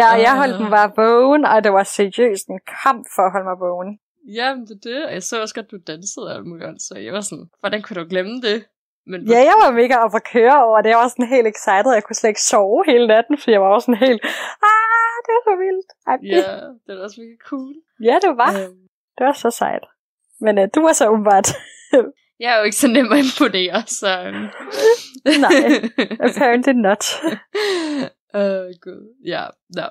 Ja, jeg Ah. holdt den bare vågen, og det var seriøst en kamp for at holde mig vågen. Jamen, det er det. Og jeg så også godt, du dansede og alt muligt, så jeg var sådan, hvordan kunne du glemme det? Men Ja, jeg var mega op at køre over det. Jeg var sådan helt excited. Jeg kunne slet ikke sove hele natten, fordi jeg var også sådan helt, ah, det var så vildt. Ej, Ja, det er også mega cool. ja, det var. Øhm, Det var så sejt. Men uh, du var så åbenbart. jeg er jo ikke så nem at imponere, så... øhm. Nej, apparently not. Åh, oh, gud. Ja, no.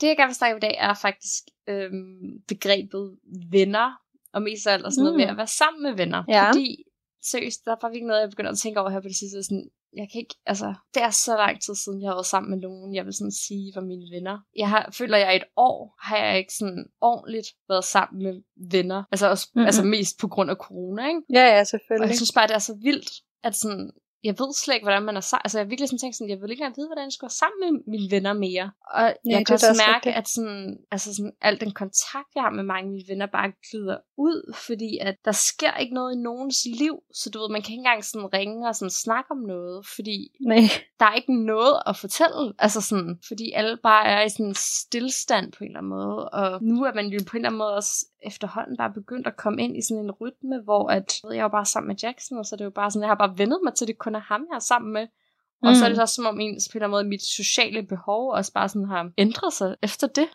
Det, jeg gerne vil snakke om i dag, er faktisk øhm, begrebet venner, og mest af alt og sådan noget Mm. med at være sammen med venner. Ja. Fordi, seriøst, der er bare virkelig noget, jeg begynder at tænke over her på det sidste. Sådan, jeg kan ikke, altså, det er så lang tid siden, jeg har været sammen med nogen, jeg vil sådan sige var mine venner. Jeg har, føler, jeg i et år har jeg ikke sådan ordentligt været sammen med venner. Altså, også, Mhm. altså mest på grund af corona, ikke? Ja, ja, Og selvfølgelig. jeg synes bare, det er så vildt, at sådan, jeg ved slet ikke, hvordan man er sammen. Altså, jeg har virkelig sådan tænkt sådan, jeg vil ikke engang vide, hvordan jeg skulle være sammen med mine venner mere. Og Nej, jeg det kan også mærke, rigtigt. at sådan, altså sådan, al den kontakt, jeg har med mange af mine venner, bare glider ud, fordi at der sker ikke noget i nogens liv. Så du ved, man kan ikke engang sådan ringe og sådan snakke om noget, fordi Nej. der er ikke noget at fortælle. Altså sådan, fordi alle bare er i sådan en stillstand på en eller anden måde. Og nu er man jo på en eller anden måde også efterhånden bare begyndt at komme ind i sådan en rytme, hvor at, jeg er jo bare sammen med Jackson, og så er det jo bare sådan, jeg har bare vendet mig til, at det kun er ham, jeg er sammen med. Og så er det Mm. også som om ens på en måde, mit sociale behov også bare sådan har ændret sig efter det.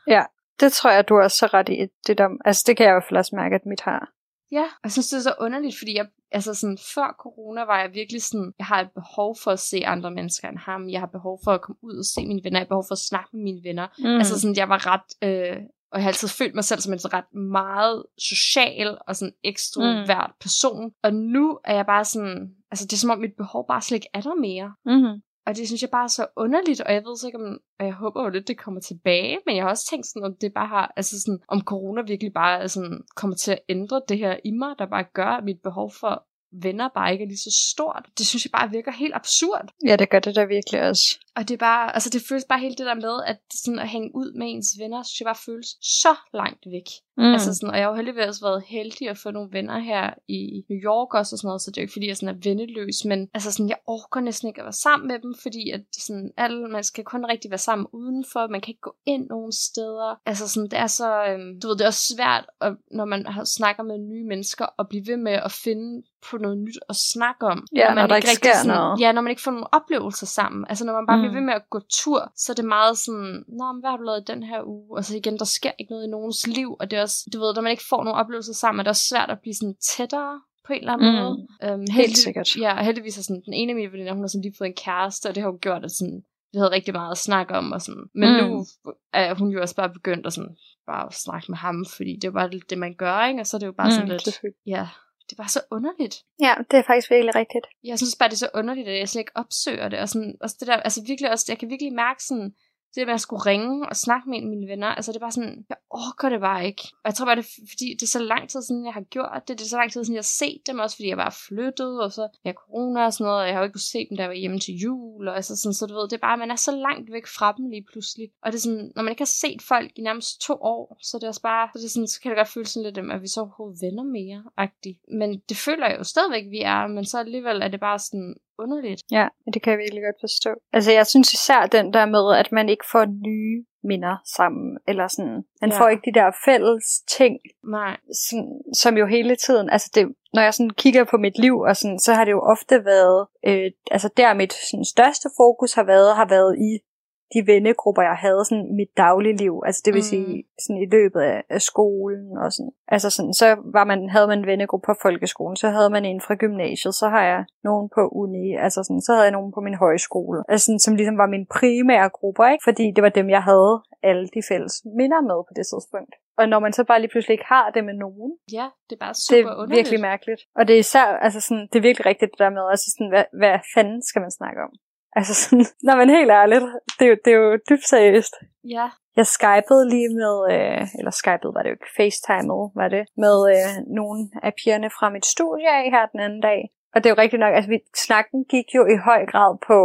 Det tror jeg, du er så ret i. Det der, altså, det kan jeg i hvert fald også mærke, at mit har. Ja, og jeg synes, det er så underligt, fordi jeg, altså sådan, før corona var jeg virkelig sådan, jeg har et behov for at se andre mennesker end ham. Jeg har behov for at komme ud og se mine venner. Jeg har behov for at snakke med mine venner. Mm. Altså sådan, jeg var ret, øh, og jeg har altid følt mig selv som en ret meget social og sådan ekstrovert mm. person. Og nu er jeg bare sådan, altså det er som om mit behov bare slet ikke er der mere. Mm-hmm. Og det synes jeg bare er så underligt, og jeg ved så ikke om, og jeg håber jo lidt, det kommer tilbage, men jeg har også tænkt sådan, om det bare har, altså sådan, om corona virkelig bare sådan, kommer til at ændre det her i mig, der bare gør, at mit behov for venner bare ikke er lige så stort. Det synes jeg bare virker helt absurd. Ja, det gør det da virkelig også. Og det er bare, altså det føles bare helt det der med, at sådan at hænge ud med ens venner, synes jeg bare føles så langt væk. Mm. Altså sådan, og jeg har jo heldigvis været heldig at få nogle venner her i New York også og sådan noget, så det er jo ikke fordi, jeg sådan er venneløs, men altså sådan, jeg orker næsten ikke at være sammen med dem, fordi at sådan, alle, man skal kun rigtig være sammen udenfor, man kan ikke gå ind nogen steder. Altså sådan, det er så, øhm, du ved, det er også svært, at, når man snakker med nye mennesker, at blive ved med at finde på noget nyt at snakke om. Ja, når, man når der ikke ikke sker sådan, noget. Ja, når man ikke får nogle oplevelser sammen. Altså når man bare mm. bliver ved med at gå tur, så er det meget sådan, Nå, men hvad har du lavet i den her uge? Og så igen, der sker ikke noget i nogens liv, og det er også, du ved, når man ikke får nogle oplevelser sammen, er det også svært at blive sådan tættere på en eller anden Mm. måde. Øhm, Helt sikkert. Ja, heldigvis er sådan, den ene af mine veninder, hun har sådan lige fået en kæreste, og det har jo gjort, at sådan, vi havde rigtig meget at snakke om, og sådan. Men Mm. nu er hun jo også bare begyndt at sådan, bare at snakke med ham, fordi det er jo bare det, man gør, ikke? Og så er det jo bare Mm, sådan lidt, ja, det bare så underligt. Ja, det er faktisk virkelig rigtigt. Jeg synes bare, det er så underligt, at jeg slet ikke opsøger det. Og sådan, også det der, altså virkelig også, jeg kan virkelig mærke sådan, det med at skulle ringe og snakke med en af mine venner, altså det er bare sådan, jeg orker det bare ikke. Og jeg tror bare, det er fordi, det er så lang tid siden, jeg har gjort det. Det er så lang tid siden, jeg har set dem, også fordi jeg bare er flyttet, og så jeg corona og sådan noget, og jeg har jo ikke kunnet se dem, der var hjemme til jul, og altså sådan, så du ved, det er bare, man er så langt væk fra dem lige pludselig. Og det er sådan, når man ikke har set folk i nærmest to år, så det er også bare, så, det er sådan, så kan det godt føles sådan lidt, at vi så overhovedet venner mere, agtigt. Men det føler jeg jo stadigvæk, vi er, men så alligevel er det bare sådan underligt. Ja, det kan jeg virkelig godt forstå. Altså, jeg synes især den der med, at man ikke får nye minder sammen, eller sådan, man Ja. får ikke de der fælles ting, Nej. sådan, som jo hele tiden, altså det, når jeg sådan kigger på mit liv, og sådan, så har det jo ofte været, øh, altså der mit sådan, største fokus har været, har været i de vennegrupper, jeg havde sådan mit dagligliv. Altså det vil Mm. sige sådan i løbet af, af skolen og sådan. Altså sådan, så var man, havde man en vennegruppe på folkeskolen, så havde man en fra gymnasiet, så har jeg nogen på uni, altså sådan, så havde jeg nogen på min højskole. Altså sådan, som ligesom var mine primære grupper, ikke? Fordi det var dem, jeg havde alle de fælles minder med på det tidspunkt. Og når man så bare lige pludselig ikke har det med nogen, Ja, det er bare det super er underligt. virkelig mærkeligt. Og det er især, altså sådan, det er virkelig rigtigt det der med, altså sådan, hvad, hvad fanden skal man snakke om? Altså sådan, når man helt ærligt, det er jo, det er jo dybt seriøst. Ja, Jeg skypede lige med, øh, eller skypede var det jo ikke, facetimede var det, med øh, nogle af pigerne fra mit studie af her den anden dag. Og det er jo rigtigt nok, altså vi, snakken gik jo i høj grad på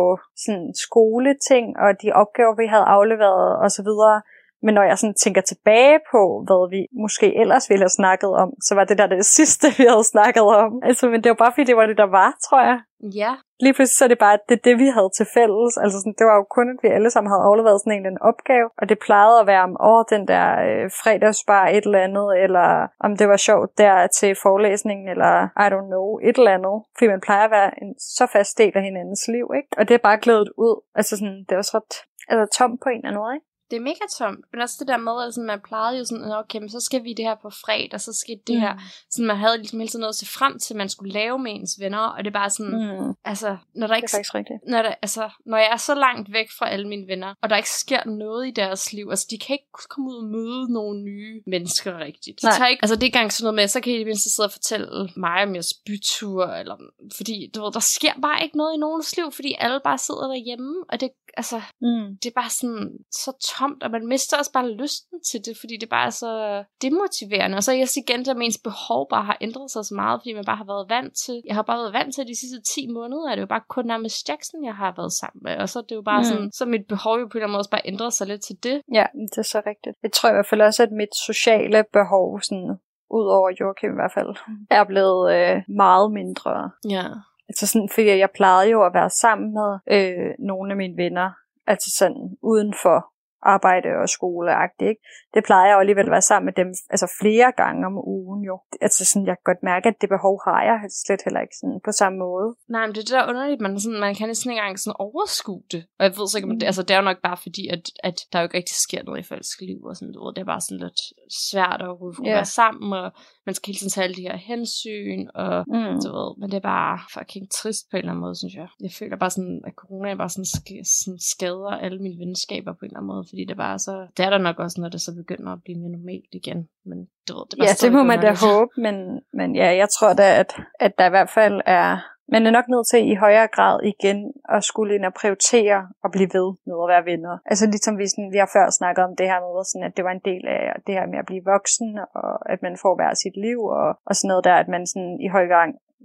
sådan skoleting, og de opgaver, vi havde afleveret og så videre. Men når jeg sådan tænker tilbage på, hvad vi måske ellers ville have snakket om, så var det der det sidste, vi havde snakket om. Altså, men det var bare fordi, det var det, der var, tror jeg. ja, Lige pludselig så er det bare, det, det vi havde til fælles. Altså sådan, det var jo kun, at vi alle sammen havde afleveret sådan en anden opgave. Og det plejede at være om, åh, den der øh, fredagsbar et eller andet, eller om det var sjovt der til forelæsningen, eller I don't know, et eller andet. Fordi man plejer at være en så fast del af hinandens liv, ikke? Og det er bare glædet ud. Altså sådan, det er også ret altså, tom på en eller anden måde, ikke? Det er mega tomt. Men også det der med, at sådan, man plejede jo sådan, "Nå, okay, men så skal vi det her på fredag, så skal det Mm. her. Sådan, man havde ligesom hele tiden noget at se frem til, man skulle lave med ens venner, og det er bare sådan, Mm. altså, når der Det ikke er faktisk rigtigt. når, der, altså, når jeg er så langt væk fra alle mine venner, og der ikke sker noget i deres liv, altså de kan ikke komme ud og møde nogle nye mennesker rigtigt. De Nej. tager ikke, altså det er ikke engang sådan noget med, så kan I i det mindste sidde og fortælle mig om jeres bytur, eller, fordi du ved, der sker bare ikke noget i nogens liv, fordi alle bare sidder derhjemme, og det, altså, Mm. det er bare sådan så tomt, og man mister også bare lysten til det, fordi det bare er så demotiverende. Og så er jeg igen, at ens behov bare har ændret sig så meget, fordi man bare har været vant til, jeg har bare været vant til de sidste 10 måneder, er det jo bare kun nærmest Jackson, jeg har været sammen med, og så er det jo bare Mm. mm. sådan, så mit behov jo på en eller anden måde også bare ændret sig lidt til det. Ja, det er så rigtigt. Jeg tror i hvert fald også, at mit sociale behov, sådan, ud over Joachim i hvert fald, er blevet øh, meget mindre. Ja. Altså sådan, fordi jeg plejede jo at være sammen med øh, nogle af mine venner, altså sådan uden for arbejde og skoleagtigt. Ikke? Det plejer jeg jo alligevel at være sammen med dem altså flere gange om ugen jo. Altså sådan, jeg kan godt mærke, at det behov har jeg slet heller ikke sådan på samme måde. Nej, men det er det der underligt, man, sådan, man kan næsten ikke engang sådan overskue det. Og jeg ved så ikke, det, altså det er jo nok bare fordi, at, at der jo ikke rigtig sker noget i folks liv, og sådan noget. Det er bare sådan lidt svært at yeah. være sammen, og man skal hele tiden tage alle de her hensyn, og mm. du ved, men det er bare fucking trist på en eller anden måde, synes jeg. Jeg føler bare sådan, at corona bare sådan, sk- sådan skader alle mine venskaber på en eller anden måde, fordi det bare så, det er der nok også, når det så begynder at blive mere normalt igen, men ved, det er bare Ja, det må man da håbe, men, men ja, jeg tror da, at, at der i hvert fald er man er nok nødt til i højere grad igen at skulle ind og prioritere at blive ved med at være venner. Altså ligesom vi, sådan, vi har før snakket om det her med, sådan, at det var en del af det her med at blive voksen, og at man får hver sit liv, og, og sådan noget der, at man sådan i høj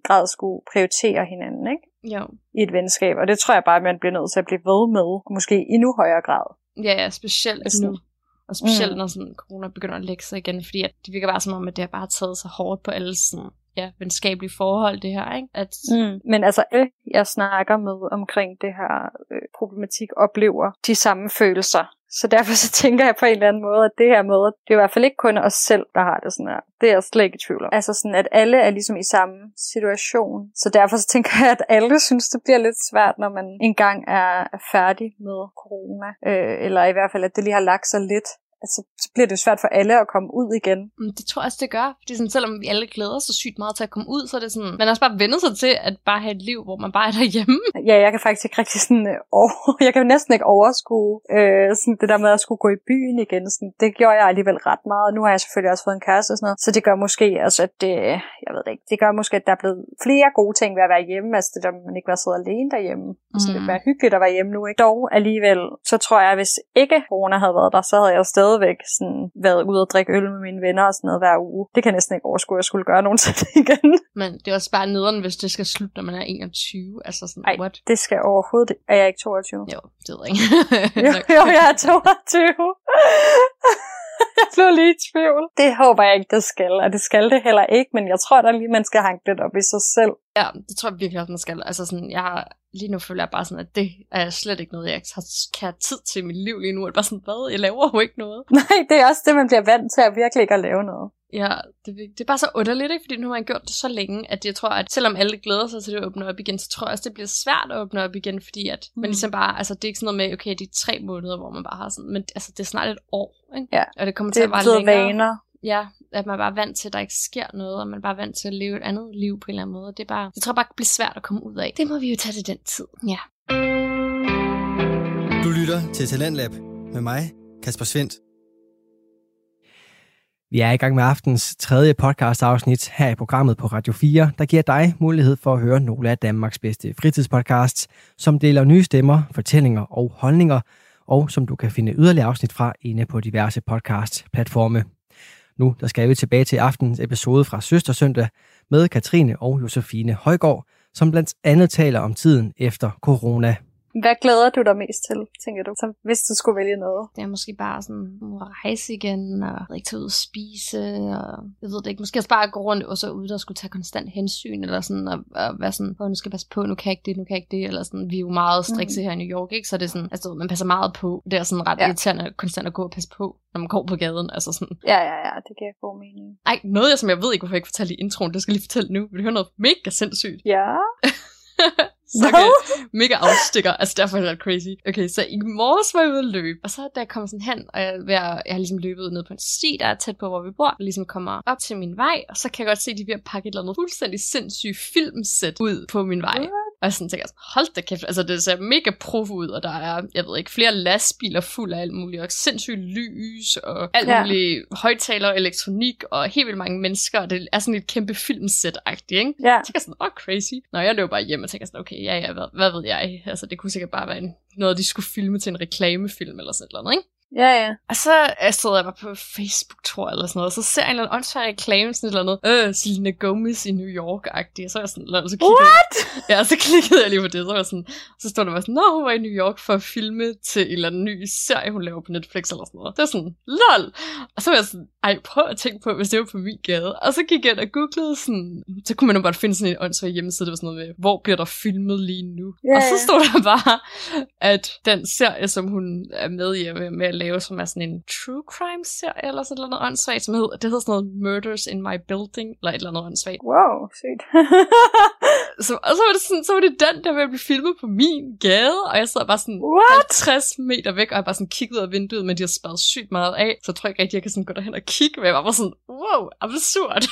grad skulle prioritere hinanden, ikke? Jo. I et venskab. Og det tror jeg bare, at man bliver nødt til at blive ved med, og måske i endnu højere grad. Ja, ja, specielt altså, nu. Og specielt mm. når sådan, corona begynder at lægge sig igen, fordi at det virker bare som om, at det har bare taget så hårdt på alle sådan, ja, venskabelige forhold, det her, ikke? At... Mm. Men altså, alle jeg snakker med omkring det her øh, problematik, oplever de samme følelser. Så derfor så tænker jeg på en eller anden måde, at det her med, det er i hvert fald ikke kun os selv, der har det sådan her. Det er jeg slet ikke i tvivl om. Altså sådan, at alle er ligesom i samme situation. Så derfor så tænker jeg, at alle synes, det bliver lidt svært, når man engang er færdig med corona. Øh, eller i hvert fald, at det lige har lagt sig lidt altså, så bliver det jo svært for alle at komme ud igen. Mm, det tror jeg også, det gør. Fordi sådan, selvom vi alle glæder os så sygt meget til at komme ud, så er det sådan, man også bare vendt sig til at bare have et liv, hvor man bare er derhjemme. Ja, jeg kan faktisk ikke rigtig sådan, øh, over, jeg kan næsten ikke overskue øh, sådan det der med at skulle gå i byen igen. Sådan, det gjorde jeg alligevel ret meget. Nu har jeg selvfølgelig også fået en kæreste og sådan noget, så det gør måske, altså, at det, jeg ved det ikke, det gør måske, at der er blevet flere gode ting ved at være hjemme, altså det der, man ikke var sidde alene derhjemme. Mm. Så det være hyggeligt at være hjemme nu, ikke? Dog alligevel, så tror jeg, at hvis ikke corona havde været der, så havde jeg stadigvæk sådan været ude og drikke øl med mine venner og sådan noget hver uge. Det kan jeg næsten ikke overskue, at jeg skulle gøre nogensinde igen. Men det er også bare nederen, hvis det skal slutte, når man er 21. Altså sådan, Ej, what? det skal overhovedet. Er jeg ikke 22? Jo, det ved jeg ikke. jo, jo, jeg er 22. jeg blev lige i tvivl. Det håber jeg ikke, det skal, og det skal det heller ikke, men jeg tror da lige, man skal hanke lidt op i sig selv. Ja, det tror jeg virkelig også, man skal. Altså sådan, jeg har, lige nu føler jeg bare sådan, at det er slet ikke noget, jeg har, kan have tid til i mit liv lige nu. Er bare sådan, hvad? Jeg laver jo ikke noget. Nej, det er også det, man bliver vant til at virkelig ikke at lave noget. Ja, det, det er bare så underligt, ikke? fordi nu har man gjort det så længe, at jeg tror, at selvom alle glæder sig til at åbne op igen, så tror jeg også, det bliver svært at åbne op igen, fordi at mm. man ligesom bare, altså det er ikke sådan noget med, okay, de tre måneder, hvor man bare har sådan, men altså det er snart et år, ikke? Ja, og det kommer det til at være længere. vaner. Ja, at man bare er vant til, at der ikke sker noget, og man er bare vant til at leve et andet liv på en eller anden måde. Det er bare, jeg tror bare, det bliver svært at komme ud af. Det må vi jo tage til den tid. Ja. Du lytter til Talentlab med mig, Kasper Svendt. Vi er i gang med aftens tredje podcast afsnit her i programmet på Radio 4, der giver dig mulighed for at høre nogle af Danmarks bedste fritidspodcasts, som deler nye stemmer, fortællinger og holdninger, og som du kan finde yderligere afsnit fra inde på diverse podcast-platforme. Nu der skal vi tilbage til aftens episode fra Søstersøndag med Katrine og Josefine Højgaard, som blandt andet taler om tiden efter corona. Hvad glæder du dig mest til, tænker du, så hvis du skulle vælge noget? Det er måske bare sådan at rejse igen, og ikke tage ud og spise, og jeg ved det ikke, måske også bare gå rundt og så ud og skulle tage konstant hensyn, eller sådan, og, og være sådan, åh, nu skal jeg passe på, nu kan jeg ikke det, nu kan jeg ikke det, eller sådan, vi er jo meget strikse mm. her i New York, ikke? Så det er sådan, altså, man passer meget på. Det er sådan ret ja. irriterende konstant at gå og passe på, når man går på gaden, altså sådan. Ja, ja, ja, det giver god mening. Ej, noget, jeg, som jeg ved ikke, hvorfor jeg ikke fortalte i introen, det skal jeg lige fortælle nu. Vil du høre noget mega sindssygt? Ja. okay, mega afstikker. Altså, derfor er det ret crazy. Okay, så i morges var jeg ude at løbe, og så da jeg kom sådan hen, og jeg, jeg, jeg har ligesom løbet ned på en sti, der er tæt på, hvor vi bor, og ligesom kommer op til min vej, og så kan jeg godt se, at de bliver pakket et eller andet fuldstændig sindssygt filmsæt ud på min vej. What? Og jeg sådan tænker, hold da kæft, altså det ser mega prof ud, og der er, jeg ved ikke, flere lastbiler fuld af alt muligt, og sindssygt lys, og alt ja. muligt højtaler, elektronik, og helt vildt mange mennesker, og det er sådan et kæmpe filmsæt-agtigt, ikke? Ja. Jeg tænker sådan, åh, oh, crazy. Nå, jeg løber bare hjem og tænker sådan, okay, ja, ja, hvad, hvad ved jeg? Altså, det kunne sikkert bare være en, noget, de skulle filme til en reklamefilm eller sådan noget, ikke? Ja, ja. Og så jeg stod jeg bare på Facebook, tror jeg, eller sådan noget, og så ser jeg en eller anden åndssvær reklame, sådan et eller andet, øh, Selena Gomez i New York-agtig, og så er jeg sådan, så klikkede, What? Ja, så klikkede jeg lige på det, så var sådan, så stod der bare sådan, nå, hun var i New York for at filme til en eller anden ny serie, hun laver på Netflix eller sådan noget. Det var sådan, lol! Og så var jeg sådan, ej, prøv at tænke på, hvis det var på min gade. Og så gik jeg ind og googlede sådan, så kunne man jo bare finde sådan en åndssvær hjemmeside, det var sådan noget med, hvor bliver der filmet lige nu? Yeah. Og så stod der bare, at den serie, som hun er med i, med, lave, som er sådan en true crime serie, eller sådan noget åndssvagt, som hedder, det hedder sådan noget Murders in My Building, eller et eller andet åndssvagt. Wow, sygt. Så, og så var, det sådan, så var det den, der ville blive filmet på min gade, og jeg sad bare sådan What? 50 meter væk, og jeg bare sådan kiggede ud af vinduet, men de har spadet sygt meget af, så jeg tror ikke rigtig, jeg kan sådan gå derhen og kigge, men jeg var bare sådan, wow, absurd.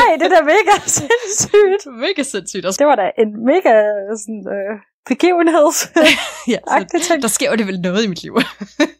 Ej, det er da mega sindssygt. Mega sindssygt. Og Det var da en mega sådan, øh, begivenheds. ja, så, der sker jo det vel noget i mit liv.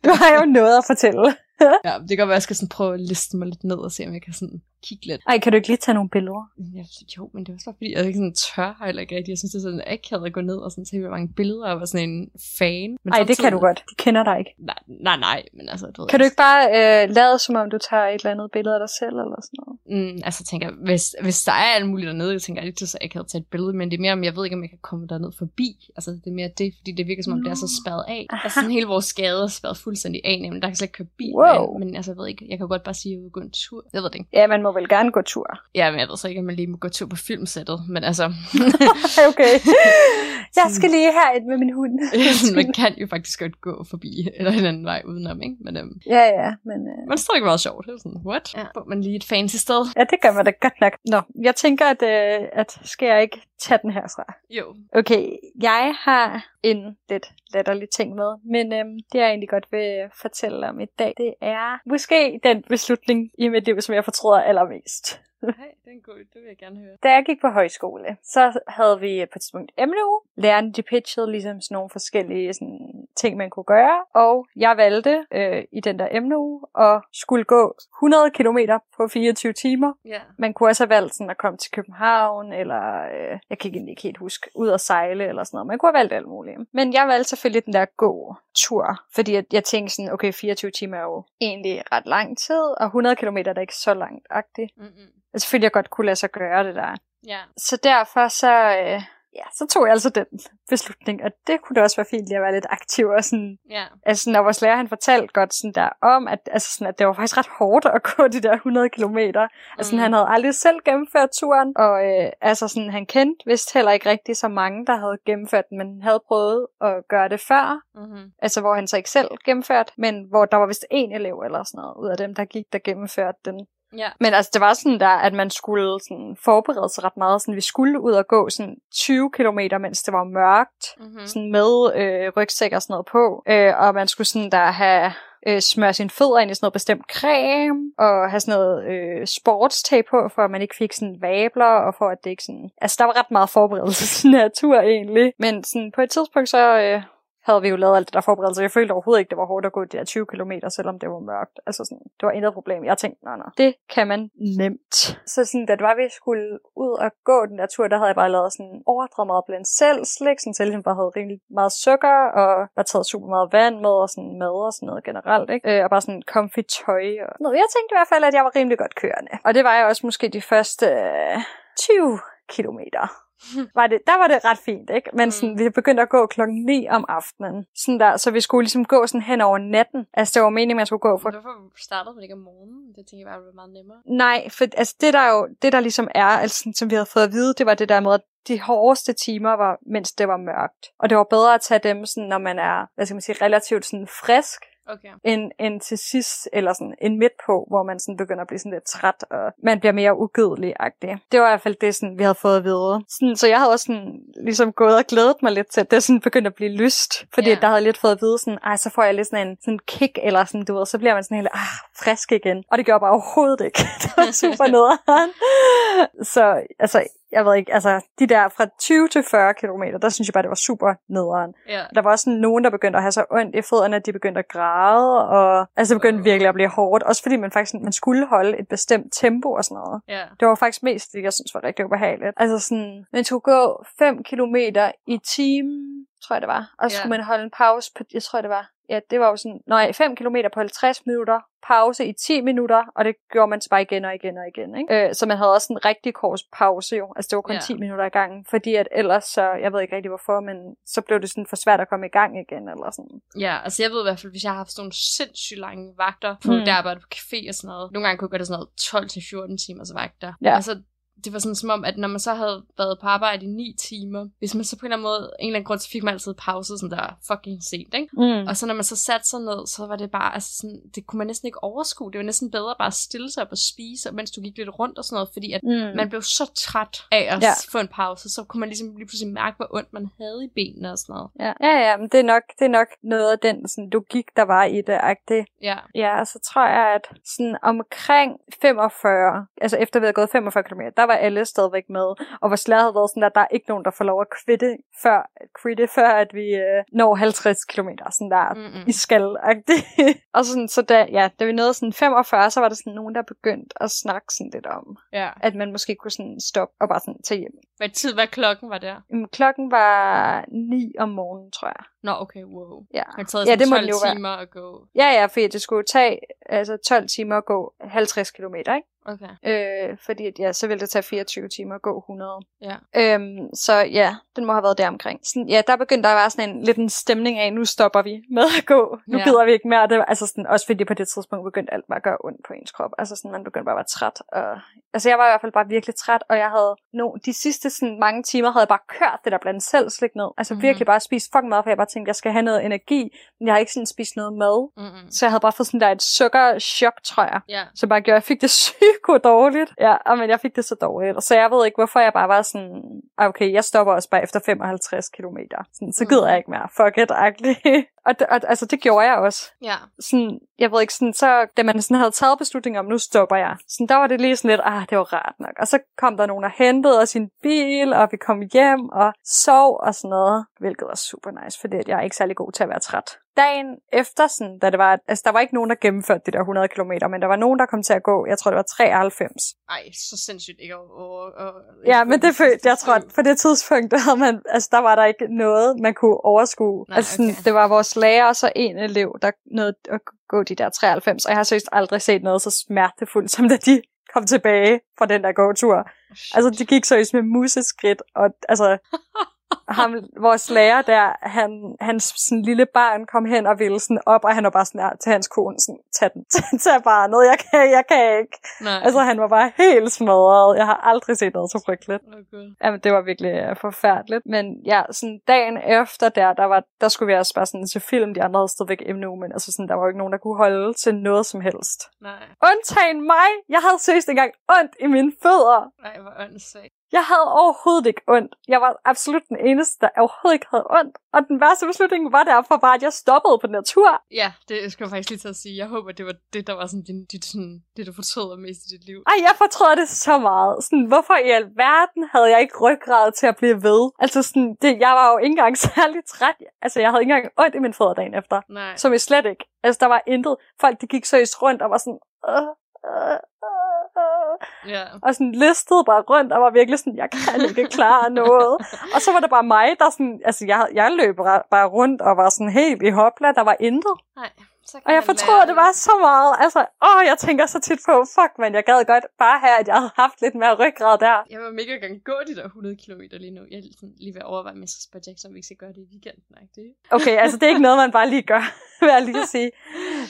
Du har jo noget at fortælle. ja, det kan godt være, at jeg skal sådan prøve at liste mig lidt ned og se, om jeg kan sådan kigge lidt. Ej, kan du ikke lige tage nogle billeder? Ja, jo, men det også bare fordi, jeg ikke sådan tør heller ikke rigtig. Jeg synes, det er sådan akavet at gå ned og sådan se, hvor mange billeder og være sådan en fan. Men Ej, det kan du godt. De kender dig ikke. Nej, nej, nej, men altså, du ved, Kan du ikke bare øh, lade, som om du tager et eller andet billede af dig selv, eller sådan noget? Mm, altså jeg tænker, hvis, hvis der er alt muligt dernede, jeg tænker det er så jeg kan tage et billede, men det er mere, om jeg ved ikke, om jeg kan komme derned forbi. Altså det er mere det, fordi det virker som om, det er så spadet af. Aha. Altså sådan hele vores gade er spadet fuldstændig af, nemlig der kan slet ikke køre bil. Wow. Men, men altså jeg ved ikke, jeg kan godt bare sige, at jeg vil gå en tur. Jeg ved det ikke. Ja, man må vel gerne gå tur. Ja, men jeg ved så ikke, om man lige må gå tur på filmsættet, men altså, okay. Jeg skal lige herind med min hund. man kan jo faktisk godt gå forbi, eller en anden vej udenom, ikke? Men øhm, ja, ja, men... Øh... men er stadig meget sjovt. Det er sådan, what? Ja. Får man lige et fancy sted? Ja, det gør man da godt nok. Nå, jeg tænker, at, øh, at skal jeg ikke tage den herfra? Jo. Okay, jeg har en lidt latterlig ting med, men øhm, det jeg egentlig godt vil fortælle om i dag, det er måske den beslutning i mit liv, som jeg fortryder allermest. Hey, det er en god, det vil jeg gerne høre. Da jeg gik på højskole, så havde vi på et tidspunkt emneuge. Lærerne de pitchede ligesom sådan nogle forskellige sådan, ting, man kunne gøre. Og jeg valgte øh, i den der emneuge at skulle gå 100 km på 24 timer. Ja. Man kunne også have valgt sådan at komme til København, eller øh, jeg kan ikke helt huske, ud at sejle eller sådan noget. Man kunne have valgt alt muligt. Men jeg valgte selvfølgelig den der gå-tur, fordi jeg, jeg tænkte sådan, okay, 24 timer er jo egentlig ret lang tid, og 100 km er da ikke så langt-agtigt. Mm-mm. Og selvfølgelig jeg godt kunne lade sig gøre det der. Ja. Så derfor så, øh, ja, så tog jeg altså den beslutning, og det kunne da også være fint lige at være lidt aktiv og sådan, Ja. altså når vores lærer han fortalte godt sådan der om, at, altså sådan, at det var faktisk ret hårdt at gå de der 100 kilometer. Altså Mm. han havde aldrig selv gennemført turen, og øh, altså sådan, han kendte vist heller ikke rigtig så mange, der havde gennemført den, men havde prøvet at gøre det før, Mm-hmm. altså hvor han så ikke selv gennemført, men hvor der var vist én elev eller sådan noget, ud af dem, der gik, der gennemførte den. Ja. Men altså, det var sådan der, at man skulle sådan forberede sig ret meget. Sådan, vi skulle ud og gå sådan 20 km, mens det var mørkt. Mm-hmm. Sådan med øh, rygsæk og sådan noget på. Øh, og man skulle sådan der have øh, smøre sine fødder ind i sådan noget bestemt creme, og have sådan noget øh, sportstag på, for at man ikke fik sådan vabler, og for at det ikke sådan... Altså, der var ret meget forberedelse til den her tur egentlig. Men sådan, på et tidspunkt, så øh, havde vi jo lavet alt det der forberedelse. Jeg følte overhovedet ikke, det var hårdt at gå de der 20 km, selvom det var mørkt. Altså sådan, det var intet problem. Jeg tænkte, nej, nej, det kan man nemt. Så sådan, da det var, vi skulle ud og gå den der tur, der havde jeg bare lavet sådan overdrevet meget blandt selv slik, sådan, ligesom bare havde rimelig meget sukker, og bare taget super meget vand med, og sådan mad og sådan noget generelt, ikke? Øh, og bare sådan comfy tøj og noget. Jeg tænkte i hvert fald, at jeg var rimelig godt kørende. Og det var jeg også måske de første øh, 20 kilometer var det, der var det ret fint, ikke? Men sådan, vi begyndte at gå klokken 9 om aftenen. Sådan der, så vi skulle ligesom gå sådan hen over natten. Altså, det var meningen, man skulle gå for... Hvorfor startede man ikke om morgenen? Det tænker jeg bare, var meget nemmere. Nej, for altså, det der jo, det der ligesom er, altså, sådan, som vi havde fået at vide, det var det der med, at de hårdeste timer var, mens det var mørkt. Og det var bedre at tage dem, sådan, når man er, hvad skal man sige, relativt sådan frisk, Okay. end, end til sidst, eller sådan en midt på, hvor man sådan begynder at blive sådan lidt træt, og man bliver mere ugødelig-agtig. Det var i hvert fald det, sådan, vi havde fået at vide. Sådan, så jeg havde også sådan, ligesom gået og glædet mig lidt til, at det sådan begyndte at blive lyst, fordi yeah. der havde jeg lidt fået at vide, sådan, ej, så får jeg lidt sådan en sådan kick, eller sådan, du ved, så bliver man sådan helt, ah, frisk igen. Og det gjorde jeg bare overhovedet ikke. det var super nederen. så, altså, jeg ved ikke, altså, de der fra 20 til 40 km, der synes jeg bare, det var super nederen. Ja. Der var også nogen, der begyndte at have så ondt i fødderne, at de begyndte at græde, og altså det begyndte virkelig at blive hårdt. Også fordi man faktisk man skulle holde et bestemt tempo og sådan noget. Ja. Det var faktisk mest det, jeg synes var rigtig ubehageligt. Altså sådan, man skulle gå 5 kilometer i timen, tror jeg det var. Og så Ja. skulle man holde en pause på, jeg tror det var, ja, det var jo sådan, nej, 5 km på 50 minutter, pause i 10 minutter, og det gjorde man så bare igen og igen og igen. Ikke? Øh, så man havde også en rigtig kort pause jo, altså det var kun Ja. 10 minutter i gangen, fordi at ellers så, jeg ved ikke rigtig hvorfor, men så blev det sådan for svært at komme i gang igen, eller sådan. Ja, altså jeg ved i hvert fald, hvis jeg har haft sådan nogle sindssygt lange vagter på Mm. der arbejde på café og sådan noget. Nogle gange kunne jeg gøre det sådan noget 12-14 timers vagter. Ja. Altså, det var sådan som om, at når man så havde været på arbejde i ni timer, hvis man så på en eller anden måde, en eller anden grund, så fik man altid pause sådan der fucking sent, ikke? Mm. Og så når man så satte sig ned, så var det bare, altså sådan, det kunne man næsten ikke overskue. Det var næsten bedre bare at stille sig op og spise, mens du gik lidt rundt og sådan noget, fordi at Mm. man blev så træt af at Ja. få en pause, så kunne man ligesom lige pludselig mærke, hvor ondt man havde i benene og sådan noget. Ja, ja, ja men det er nok, det er nok noget af den sådan, logik, der var i det. Det, Ja, Ja, så tror jeg, at sådan omkring 45, altså efter vi havde gået 45 km, der var alle stadigvæk med. Og vores lærer havde været sådan, at der er ikke nogen, der får lov at kvitte før, kvitte, før at vi øh, når 50 km. Sådan der Mm-mm. i skal Og sådan, så da, ja, da vi nåede sådan 45, så var der sådan nogen, der begyndte at snakke sådan lidt om, ja. at man måske kunne sådan stoppe og bare sådan tage hjem. Hvad tid, hvad klokken var der? Jamen, klokken var 9 om morgenen, tror jeg. Nå, okay, wow. Ja. Det taget Ja, det må 12 den jo være. timer at gå. Ja, ja, fordi det skulle tage altså 12 timer at gå 50 km, ikke? Okay. Øh, fordi ja, så ville det tage 24 timer at gå 100. Ja. Øhm, så ja, den må have været der omkring. Sådan, ja, der begyndte der at være sådan en lidt en stemning af, nu stopper vi med at gå. Nu Ja. gider vi ikke mere. Det altså sådan, også fordi på det tidspunkt begyndte alt bare at gøre ondt på ens krop. Altså sådan, man begyndte bare at være træt. Og, altså jeg var i hvert fald bare virkelig træt, og jeg havde no, de sidste sådan, mange timer havde jeg bare kørt det der blandt selv slik ned. Altså mm-hmm. virkelig bare spist fucking meget, for jeg bare tænkte, jeg skal have noget energi. Men jeg har ikke sådan spist noget mad. Mm-mm. Så jeg havde bare fået sådan der et sukkerchok, tror jeg Ja. som bare gjorde, jeg fik det psyko dårligt. Ja, og men jeg fik det så dårligt. Så jeg ved ikke, hvorfor jeg bare var sådan, "Ah, okay, jeg stopper også bare efter 55 km. Sådan, så gider jeg ikke mere. Fuck it, og, det, og, altså, det gjorde jeg også. Ja. Sådan, jeg ved ikke, sådan, så, da man sådan havde taget beslutningen om, nu stopper jeg, sådan, der var det lige sådan lidt, ah, det var rart nok. Og så kom der nogen og hentede os i en bil, og vi kom hjem og sov og sådan noget, hvilket var super nice, fordi jeg er ikke særlig god til at være træt. Dagen efter, sådan, da det var, altså der var ikke nogen, der gennemførte de der 100 km, men der var nogen, der kom til at gå, jeg tror det var 93. Ej, så sindssygt ikke at, at, at Ja, men det følte, jeg tror, på det tidspunkt, der, havde man, altså, der var der ikke noget, man kunne overskue. Nej, altså, sådan, okay. det var vores lærer og så en elev, der nåede at gå de der 93, og jeg har seriøst aldrig set noget så smertefuldt, som da de kom tilbage fra den der gåtur. Altså, de gik seriøst med museskridt, og altså, ham, vores lærer der, han, hans sådan, lille barn kom hen og ville sådan op, og han var bare sådan der til hans kone, sådan, tag den, tag barnet, jeg kan, jeg kan ikke. Nej. Altså, han var bare helt smadret. Jeg har aldrig set noget så frygteligt. Gud. Jamen, det var virkelig uh, forfærdeligt. Men ja, sådan dagen efter der, der, var, der skulle vi også bare sådan til film. De andre havde stadigvæk endnu, men altså sådan, der var jo ikke nogen, der kunne holde til noget som helst. Nej. Undtagen mig! Jeg havde seriøst engang ondt i mine fødder. Nej, hvor åndssvagt. Jeg havde overhovedet ikke ondt. Jeg var absolut den eneste, der overhovedet ikke havde ondt. Og den værste beslutning var derfor bare, at jeg stoppede på den tur. Ja, det skal jeg faktisk lige til at sige. Jeg håber, det var det, der var sådan, din, dit, sådan, det, du fortryder mest i dit liv. Ej, jeg fortrød det så meget. Sådan, hvorfor i alverden havde jeg ikke ryggrad til at blive ved? Altså, sådan, det, jeg var jo ikke engang særlig træt. Altså, jeg havde ikke engang ondt i min fødder dagen efter. Nej. Som jeg slet ikke. Altså, der var intet. Folk, de gik seriøst rundt og var sådan... Øh, øh, Ja. og sådan listede bare rundt og var virkelig sådan, jeg kan ikke klare noget. og så var det bare mig, der sådan, altså jeg, jeg løb bare bare rundt og var sådan helt i hopla, der var intet. Nej. Så kan Og jeg fortrød lære det bare så meget. Altså, åh, jeg tænker så tit på, fuck man, jeg gad godt bare have, at jeg havde haft lidt mere ryggrad der. Jeg vil mega gerne gå de der 100 km lige nu. Jeg er sådan, lige ved at overveje, om jeg skal spørge Jackson, om vi skal gøre det i weekenden. Ikke? Det? Okay, altså det er ikke noget, man bare lige gør, vil jeg lige sige.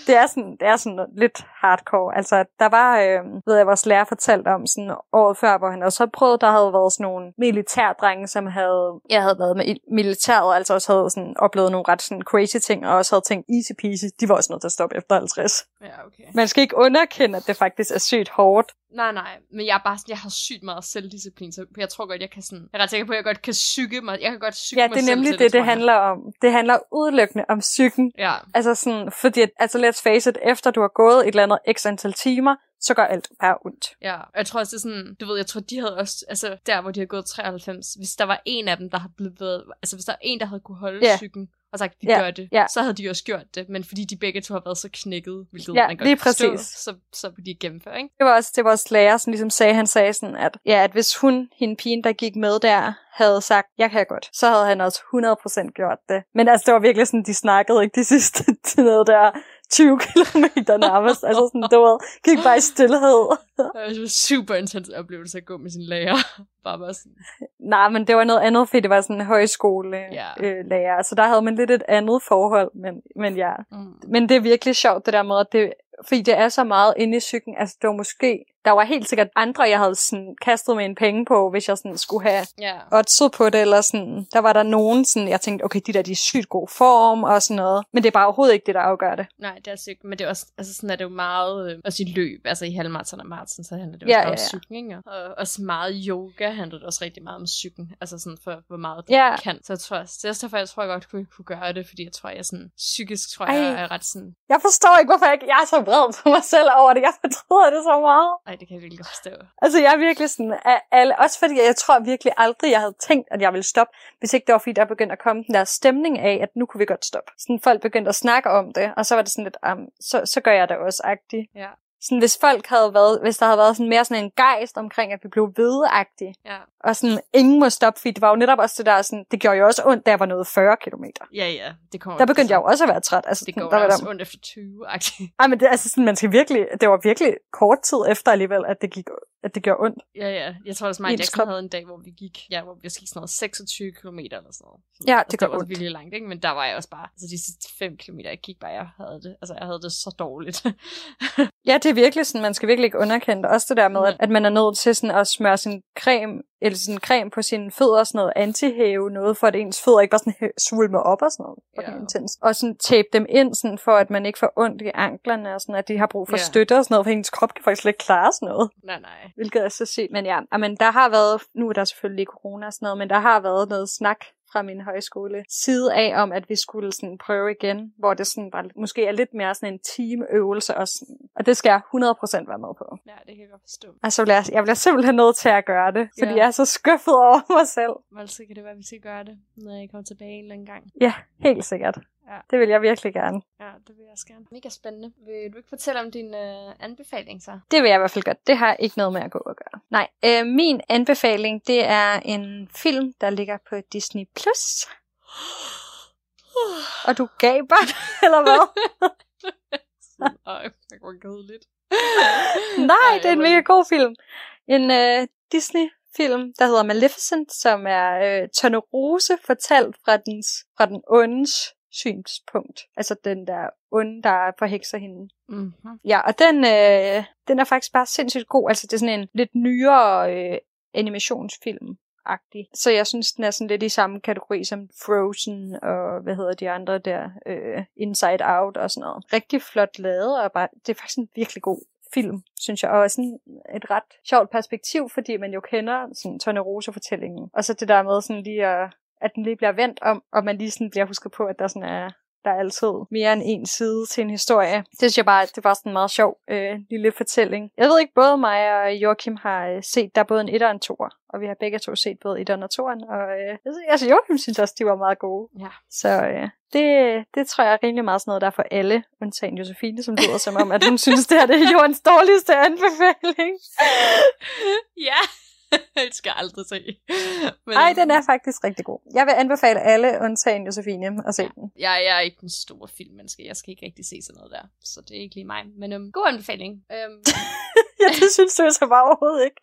Det er sådan, det er sådan lidt hardcore. Altså, der var, øh, ved jeg, vores lærer fortalte om sådan året før, hvor han også havde prøvet, der havde været sådan nogle militærdrenge, som havde, jeg havde været med i militæret, altså også havde sådan oplevet nogle ret sådan crazy ting, og også havde tænkt easy peasy. De var også nødt til at stoppe efter 50. Ja, okay. Man skal ikke underkende, at det faktisk er sygt hårdt. Nej, nej, men jeg er bare sådan, jeg har sygt meget selvdisciplin, så jeg tror godt, jeg kan sådan, jeg er ret sikker på, at jeg godt kan psyke mig, jeg kan godt psyke Ja, mig det er selv nemlig det, det, det handler om. Det handler udelukkende om psyken. Ja, Altså sådan, fordi, altså let's face it, efter du har gået et eller andet x antal timer, så gør alt bare ondt. ja. Og jeg tror også, det er sådan, du ved, jeg tror, de havde også, altså der, hvor de har gået 93, hvis der var en af dem, der havde blevet, altså hvis der var en, der havde kunne holde Ja. psyken, og sagt, vi Ja, gør det, ja. så havde de også gjort det. Men fordi de begge to har været så knækket, hvilket Ja, man godt lige forstå, præcis. så, så vil de gennemføre, ikke? Det var også det, vores lærer som ligesom sagde, han sagde sådan, at, ja, at hvis hun, hende pigen, der gik med der, havde sagt, jeg kan godt, så havde han også 100% gjort det. Men altså, det var virkelig sådan, de snakkede ikke de sidste til noget der 20 kilometer nærmest. altså sådan, det var, gik bare i stillhed. Det var super intens oplevelse at gå med sin lærer. Bare bare sådan, Nej, men det var noget andet, fordi det var sådan en højskole Ja. øh, lærer, så der havde man lidt et andet forhold, men, men ja. mm. Men det er virkelig sjovt, det der med, at det, fordi det er så meget inde i psyken. Altså, det var måske der var helt sikkert andre, jeg havde sådan kastet med en penge på, hvis jeg sådan skulle have Ja. oddset på det, eller sådan, der var der nogen, sådan, jeg tænkte, okay, de der, de er sygt god form, og sådan noget. Men det er bare overhovedet ikke det, der afgør det. Nej, det er sygt, men det er også, altså sådan er det jo meget, øh, også i løb, altså i halvmarathon og maraton, så handler det jo Ja, også ja, om cyklen, ikke? Og også meget yoga handler det også rigtig meget om cyklen, altså sådan for, hvor meget det Ja. kan. Så jeg tror, så det er derfor, jeg tror, jeg godt kunne, kunne gøre det, fordi jeg tror, jeg sådan, psykisk tror Ej. jeg er ret sådan, Jeg forstår ikke, hvorfor jeg, ikke- jeg er så vred på mig selv over det. Jeg fortryder det så meget. ej, det kan jeg virkelig godt forstå. Altså, jeg er virkelig sådan, af alle, også fordi jeg tror virkelig aldrig, jeg havde tænkt, at jeg ville stoppe, hvis ikke det var, fordi der begyndte at komme den der stemning af, at nu kunne vi godt stoppe. Sådan folk begyndte at snakke om det, og så var det sådan lidt, um, så, så gør jeg det også, agtigt. Ja. Sådan, hvis folk havde været, hvis der havde været sådan mere sådan en gejst omkring, at vi blev ved Ja, og sådan, ingen må stoppe, fordi det var jo netop også det der, sådan, det gjorde jo også ondt, da jeg var nået 40 km. ja, ja. Det kommer Der begyndte jeg jo også at være træt. Altså, Det går der var også der, ondt efter 20-agtigt. ej, men det, altså, sådan, man skal virkelig, det var virkelig kort tid efter alligevel, at det, gik, at det gjorde ondt. Ja, ja. Jeg tror også, mig krop. havde en dag, hvor vi gik, ja, hvor vi gik sådan noget 26 km eller sådan noget. Sådan, Ja, altså, det gør det var ondt. virkelig langt, ikke? Men der var jeg også bare, altså de sidste 5 km, jeg gik bare, jeg havde det, altså jeg havde det så dårligt. Ja, det er virkelig sådan, man skal virkelig ikke underkende. Også det der med, at, at man er nødt til sådan at smøre sin creme, eller sin creme på sine fødder, og sådan noget antihæve, noget for at ens fødder ikke bare sådan svulmer op og sådan noget. Ja. Intens. Og sådan tape dem ind, sådan for at man ikke får ondt i anklerne, og sådan at de har brug for ja. støtte og sådan noget, for ens krop kan faktisk slet ikke klare sådan noget. nej, nej. Hvilket er så sygt. Men ja, men der har været, nu er der selvfølgelig corona og sådan noget, men der har været noget snak fra min højskole side af om, at vi skulle sådan prøve igen, hvor det sådan var, måske er lidt mere sådan en teamøvelse og sådan. Og det skal jeg 100% være med på. Ja, det kan jeg godt forstå. Altså, jeg bliver, jeg bliver simpelthen nødt til at gøre det, fordi Ja. jeg er så skuffet over mig selv. Men så kan det være, at vi skal gøre det, når jeg kommer tilbage en eller anden gang. Ja, helt sikkert. Ja. Det vil jeg virkelig gerne. Ja, det vil jeg også gerne. Mega spændende. Vil du ikke fortælle om din øh, anbefaling så? Det vil jeg i hvert fald godt. Det har ikke noget med at gå og gøre. Nej, øh, min anbefaling, det er en film, der ligger på Disney+. Plus. Og du gaber, eller hvad? Ej, jeg går kedeligt. Nej, det er en mega god film. En øh, Disney-film, der hedder Maleficent, som er øh, Tornerose fortalt fra, dens, fra den ondes synspunkt. Altså den der onde, der forhekser hende. Mm-hmm. Ja, og den, øh, den er faktisk bare sindssygt god. Altså, det er sådan en lidt nyere øh, animationsfilm. -agtig. Så jeg synes, den er sådan lidt i samme kategori som Frozen og hvad hedder de andre der, øh, Inside Out og sådan noget. Rigtig flot lavet, og bare, det er faktisk en virkelig god film, synes jeg, og sådan et ret sjovt perspektiv, fordi man jo kender sådan Tornerose-fortællingen. Og så det der med sådan lige at, at den lige bliver vendt om, og man lige sådan bliver husket på, at der sådan er der er altid mere end en side til en historie. Det synes jeg bare, det var sådan en meget sjov øh, lille fortælling. Jeg ved ikke, både mig og Joachim har øh, set, der er både en etter og en toer, og vi har begge to set både etteren og toeren, og øh, altså Joachim synes også, de var meget gode. Ja. Så øh, det, det tror jeg er rimelig meget sådan noget, der er for alle, undtagen Josefine, som lyder som om, at hun synes, det her det er jordens dårligste anbefaling. ja, det skal jeg aldrig se. Men, Nej, den er faktisk rigtig god. Jeg vil anbefale alle, undtagen Josefine, at se den. Jeg, jeg er ikke den store filmmenneske. Jeg skal ikke rigtig se sådan noget der. Så det er ikke lige mig. Men um, god anbefaling. Um, ja, det synes du så bare overhovedet ikke.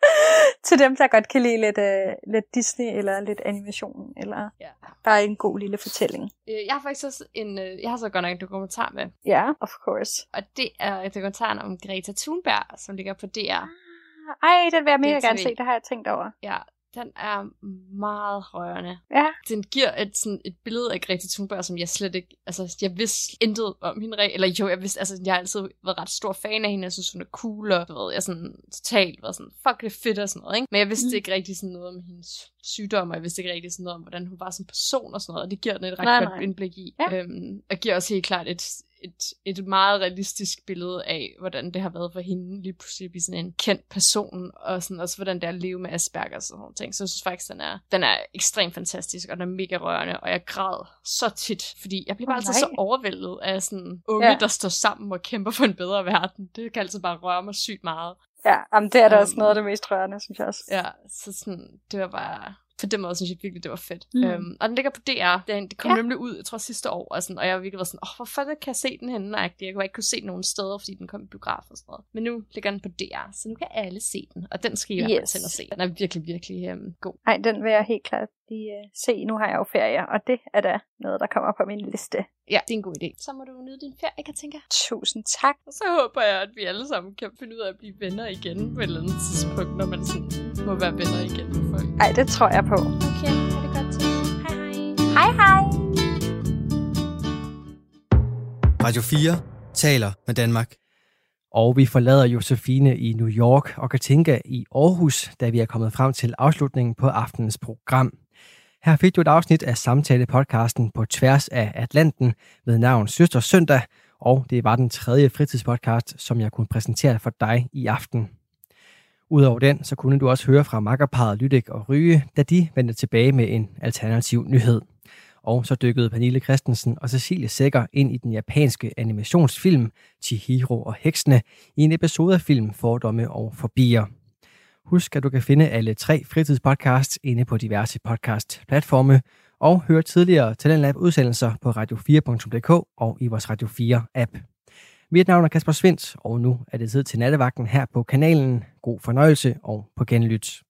Til dem, der godt kan lide lidt, uh, lidt Disney eller lidt animation, eller ja. bare en god lille fortælling. Øh, Jeg har faktisk også en, øh, jeg har så godt nok en dokumentar med. Ja, yeah, of course. Og det er dokumentaren om Greta Thunberg, som ligger på DR. Ej, den vil jeg mega gerne se, det har jeg tænkt over. Ja, den er meget rørende. Ja. Den giver et, sådan, et billede af Greta Thunberg, som jeg slet ikke... Altså, jeg vidste intet om hende. Eller jo, jeg vidste... Altså, jeg har altid været ret stor fan af hende. Jeg synes, hun er cool, og du ved, jeg sådan totalt været sådan, fuck, det er fedt og sådan noget, ikke? Men jeg vidste Mm. ikke rigtig sådan noget om hendes sygdom, og jeg vidste ikke rigtig sådan noget om, hvordan hun var som person og sådan noget, og det giver den et ret Nej, godt nej. indblik i. Ja. Øhm, og giver også helt klart et, et, et meget realistisk billede af, hvordan det har været for hende lige pludselig at blive sådan en kendt person, og sådan også hvordan det er at leve med Asperger og sådan nogle ting. Så jeg synes faktisk, den er, den er ekstremt fantastisk, og den er mega rørende, og jeg græd så tit, fordi jeg bliver bare Åh, altid så overvældet af sådan unge, Ja. der står sammen og kæmper for en bedre verden. Det kan altid bare røre mig sygt meget. Ja, jamen, det er da også Um, noget af det mest rørende, synes jeg også. Ja, så sådan, det var bare... På den måde synes jeg virkelig, det var fedt. Mm. Øhm, og den ligger på DR. Den, det kom Ja. nemlig ud, jeg tror sidste år, og, sådan, og jeg virkelig været sådan, åh, hvorfor kan jeg se den henne? Jeg kunne ikke kunne se den nogen steder, fordi den kom i biograf og sådan noget. Men nu ligger den på DR, så nu kan alle se den. Og den skal I Yes. til at se. Den er virkelig, virkelig øhm, god. Nej, den vil jeg helt klart lige uh, se. Nu har jeg jo ferie, og det er da noget, der kommer på min liste. Ja, det er en god idé. Så må du nyde din ferie, kan tænke. Tusind tak. Og så håber jeg, at vi alle sammen kan finde ud af at blive venner igen på et eller andet tidspunkt, når man sådan må være venner igen med folk. Ej, det tror jeg på. Okay, ha' det godt til. Hej hej. Hej hej. Radio 4 taler med Danmark. Og vi forlader Josefine i New York og Katinka i Aarhus, da vi er kommet frem til afslutningen på aftenens program. Her fik du et afsnit af samtale-podcasten på tværs af Atlanten med navn Søster Søndag, og det var den tredje fritidspodcast, som jeg kunne præsentere for dig i aften. Udover den, så kunne du også høre fra makkerparet Lydik og Ryge, da de vendte tilbage med en alternativ nyhed. Og så dykkede Pernille Christensen og Cecilie Sækker ind i den japanske animationsfilm Chihiro og Heksene i en episode af film Fordomme og Forbier. Husk, at du kan finde alle tre fritidspodcasts inde på diverse podcast-platforme, og høre tidligere Talentlab udsendelser på radio4.dk og i vores Radio 4-app. Mit navn er Kasper Svindt, og nu er det tid til nattevagten her på kanalen. God fornøjelse og på genlyt.